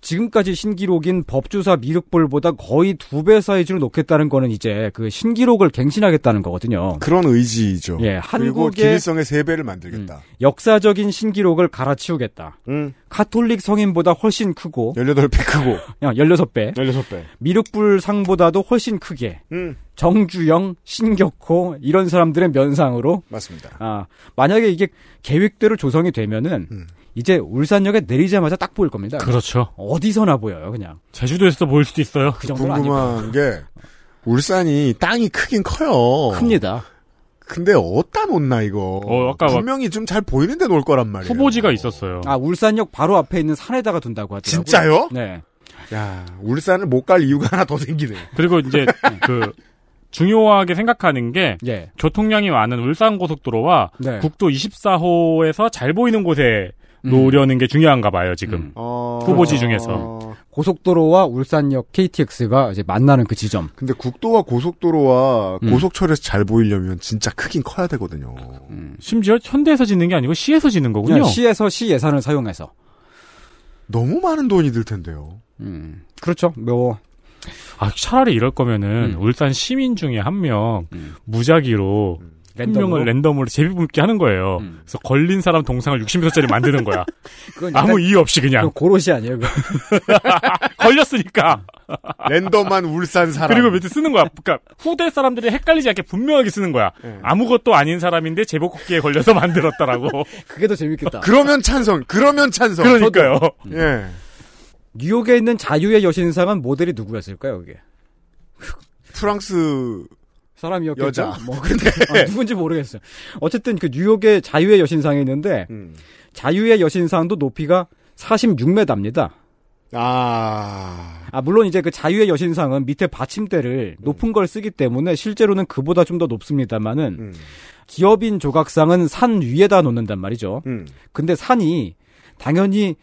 지금까지 신기록인 법주사 미륵볼보다 거의 두 배 사이즈로 놓겠다는 거는 이제 그 신기록을 갱신하겠다는 거거든요. 그런 의지이죠. 예, 그리고 한국의- 기밀성의 세 배를 만들겠다. 역사적인 신기록을 갈아치우겠다. 음. 카톨릭 성인보다 훨씬 크고 18배 크고 야, 16배. 16배. 미륵불 상보다도 훨씬 크게 음. 정주영, 신격호 이런 사람들의 면상으로 맞습니다. 아, 만약에 이게 계획대로 조성이 되면은 음. 이제 울산역에 내리자마자 딱 보일 겁니다. 그렇죠. 어디서나 보여요, 그냥. 제주도에서도 보일 수도 있어요. 그 정도는 아니고 궁금한 게 울산이 땅이 크긴 커요. 큽니다. 근데 어디다 놓나 이거. 어, 아까 막- 분명히 좀 잘 보이는 데 놓을 거란 말이에요. 후보지가 있었어요. 아, 울산역 바로 앞에 있는 산에다가 둔다고 하더라고요. 진짜요? 네. 야, 울산을 못 갈 이유가 하나 더 생기네. 그리고 이제 그 중요하게 생각하는 게 예. 교통량이 많은 울산 고속도로와 네. 국도 24호에서 잘 보이는 곳에 음. 놓으려는 게 중요한가 봐요, 지금. 음. 어... 후보지 중에서. 고속도로와 울산역 KTX가 이제 만나는 그 지점. 근데 국도와 고속도로와 음. 고속철에서 잘 보이려면 진짜 크긴 커야 되거든요. 심지어 현대에서 짓는 게 아니고 시에서 짓는 거군요. 그냥 시에서 시 예산을 사용해서. 너무 많은 돈이 들 텐데요. 음. 그렇죠. 뭐 아, 차라리 이럴 거면은 음. 울산 시민 중에 한명 음. 무작위로 한 랜덤으로? 명을 랜덤으로 제비 뽑기 하는 거예요. 음. 그래서 걸린 사람 동상을 60m짜리 만드는 거야. 그건 아무 이유 없이 그냥 그거 고로시 아니에요? 걸렸으니까. 랜덤한 울산 사람. 그리고 밑에 쓰는 거야. 그러니까 후대 사람들이 헷갈리지 않게 분명하게 쓰는 거야. 네. 아무것도 아닌 사람인데 제복호기에 걸려서 만들었다라고. 그게 더 재밌겠다. 그러면 찬성. 그러면 찬성. 그러니까요. 예. 뉴욕에 있는 자유의 여신상은 모델이 누구였을까요, 그게? 프랑스 사람이었겠죠. 여자. 뭐 근데 누군지 모르겠어요. 어쨌든 그 뉴욕의 자유의 여신상이 있는데 음. 자유의 여신상도 높이가 46m입니다. 아. 아 물론 이제 그 자유의 여신상은 밑에 받침대를 높은 걸 쓰기 때문에 실제로는 그보다 좀 더 높습니다만은 음. 기업인 조각상은 산 위에다 놓는단 말이죠. 음. 근데 산이 당연히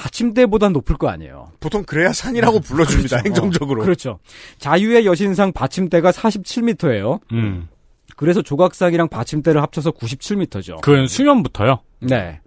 받침대보다 높을 거 아니에요. 보통 그래야 산이라고 불러줍니다. 그렇죠. 행정적으로. 어, 그렇죠. 자유의 여신상 받침대가 47m예요. 음. 그래서 조각상이랑 받침대를 합쳐서 97m죠. 그건 수면부터요. 네.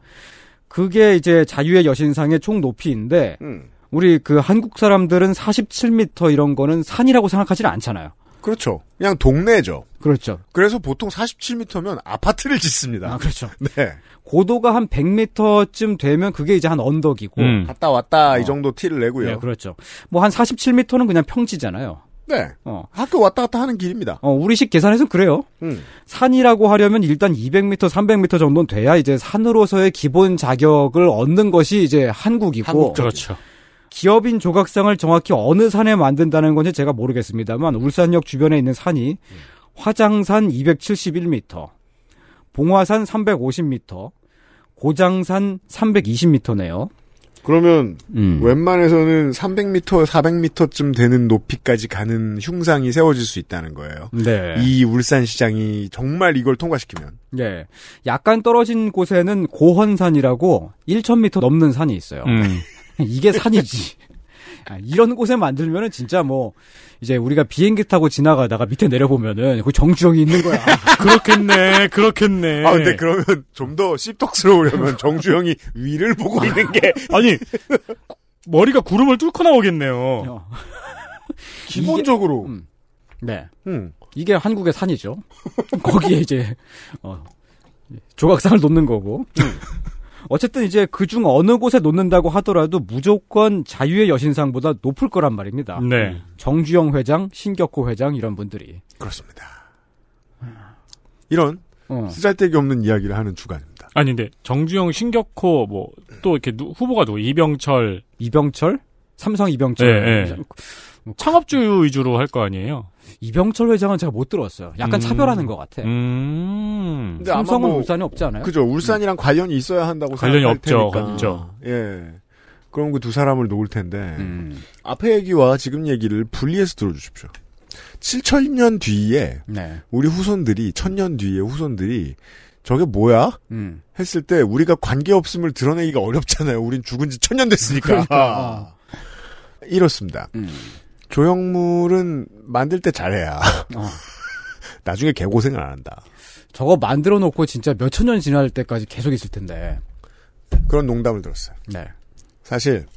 그게 이제 자유의 여신상의 총 높이인데 음. 우리 그 한국 사람들은 47m 이런 거는 산이라고 생각하지는 않잖아요. 그렇죠. 그냥 동네죠. 그렇죠. 그래서 보통 47m면 아파트를 짓습니다. 아, 그렇죠. 네. 고도가 한 100m쯤 되면 그게 이제 한 언덕이고. 음. 갔다 왔다 이 어. 정도 티를 내고요. 네, 그렇죠. 뭐 한 47m는 그냥 평지잖아요. 네. 어. 학교 왔다 갔다 하는 길입니다. 어, 우리식 계산해서는 그래요. 음. 산이라고 하려면 일단 200m, 300m 정도는 돼야 이제 산으로서의 기본 자격을 얻는 것이 이제 한국이고. 한국적. 그렇죠. 기업인 조각상을 정확히 어느 산에 만든다는 건지 제가 모르겠습니다만 울산역 주변에 있는 산이 화장산 271m, 봉화산 350m, 고장산 320m네요. 그러면 음. 웬만해서는 300m, 400m쯤 되는 높이까지 가는 흉상이 세워질 수 있다는 거예요. 네. 이 울산 시장이 정말 이걸 통과시키면 예. 약간 떨어진 곳에는 고헌산이라고 1,000m 넘는 산이 있어요. 음. 이게 산이지. 아, 이런 곳에 만들면은 진짜 뭐 이제 우리가 비행기 타고 지나가다가 밑에 내려보면은 그 정주영이 있는 거야. 그렇겠네. 그렇겠네. 아 근데 그러면 좀 더 씹덕스러우려면 정주영이 위를 보고 있는 게 아니 머리가 구름을 뚫고 나오겠네요. 어. 기본적으로 음. 네. 음. 이게 한국의 산이죠. 거기에 이제 어, 조각상을 놓는 거고. 어쨌든 이제 그중 어느 곳에 놓는다고 하더라도 무조건 자유의 여신상보다 높을 거란 말입니다. 네. 정주영 회장, 신격호 회장 이런 분들이. 그렇습니다. 이런 어. 쓰잘데기 없는 이야기를 하는 주간입니다. 아니 근데 정주영, 신격호 뭐 또 이렇게 누- 후보가 누구? 이병철, 이병철? 삼성 이병철. 예, 예. 창업주 위주로 할 거 아니에요? 이병철 회장은 제가 못 들었어요. 약간 음. 차별하는 것 같아. 음. 삼성은 뭐- 울산이 없지 않아요? 그죠. 울산이랑 관련이 있어야 한다고 관련이 없죠. 테니까. 없죠. 예. 그럼 그 두 사람을 놓을 텐데 음. 앞에 얘기와 지금 얘기를 분리해서 들어주십시오. 7천년 뒤에 네. 우리 후손들이 천년 뒤에 후손들이 저게 뭐야? 음. 했을 때 우리가 관계 없음을 드러내기가 어렵잖아요. 우린 죽은 지 천년 됐으니까. 그러니까, 이렇습니다. 음. 조형물은 만들 때 잘해야 어. 나중에 개고생을 안 한다. 저거 만들어 놓고 진짜 몇천 년 지날 때까지 계속 있을 텐데. 그런 농담을 들었어요. 네. 사실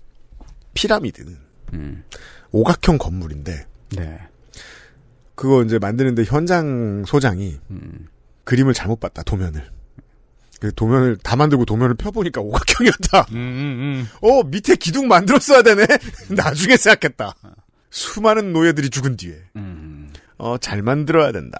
피라미드는 음. 오각형 건물인데 네. 그거 이제 만드는데 현장 소장이 음. 그림을 잘못 봤다 도면을. 그 도면을 다 만들고 도면을 펴보니까 오각형이었다. 음, 음, 어 밑에 기둥 만들었어야 되네. 나중에 생각했다. 수많은 노예들이 죽은 뒤에 음. 어 잘 만들어야 된다.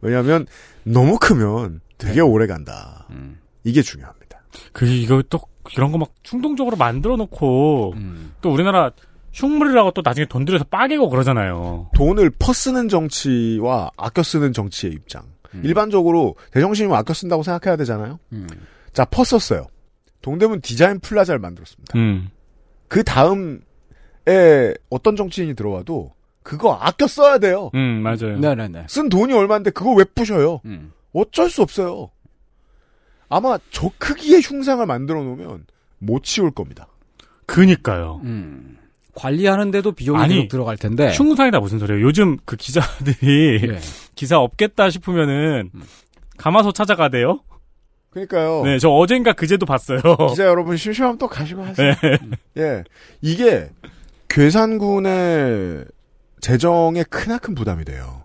왜냐하면 너무 크면 되게 오래 간다. 음. 이게 중요합니다. 그 이거 또 이런 거 막 충동적으로 만들어 놓고 음. 또 우리나라 흉물이라고 또 나중에 돈 들여서 빠개고 그러잖아요. 돈을 퍼 쓰는 정치와 아껴 쓰는 정치의 입장. 음. 일반적으로 제정신이면 아껴 쓴다고 생각해야 되잖아요. 음. 자, 퍼 썼어요. 동대문 디자인 플라자를 만들었습니다. 음. 그 다음 에 어떤 정치인이 들어와도 그거 아껴 써야 돼요. 음, 맞아요. 네네네. 쓴 돈이 얼마인데 그거 왜 부셔요? 음. 어쩔 수 없어요. 아마 저 크기의 흉상을 만들어 놓으면 못 치울 겁니다. 그니까요. 음. 관리하는데도 비용이 아니, 계속 들어갈 텐데. 흉상이다 무슨 소리예요? 요즘 그 기자들이 예. 기사 없겠다 싶으면은 가마솥 찾아가대요. 그러니까요. 네, 저 어젠가 그제도 봤어요. 기자 여러분 심심하면 또 가시고 하세요. 네. 예. 이게 괴산군의 재정에 크나큰 부담이 돼요.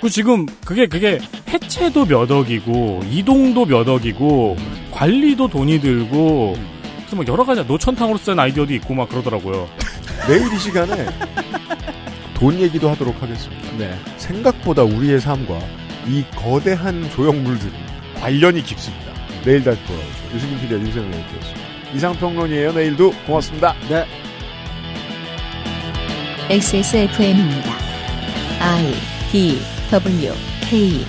그 지금 그게 그게 해체도 몇 억이고 이동도 몇 억이고 관리도 돈이 들고 그래서 뭐 여러 가지 노천탕으로 쓴 아이디어도 있고 막 그러더라고요. 내일 이 시간에 돈 얘기도 하도록 하겠습니다. 네. 생각보다 우리의 삶과 이 거대한 조형물들은 관련이 깊습니다. 내일 다시 돌아오죠. 유승균 PD와 윤세민 에디터였습니다. 이상평론이에요. 내일도 고맙습니다. 네. XSFM입니다. I D W K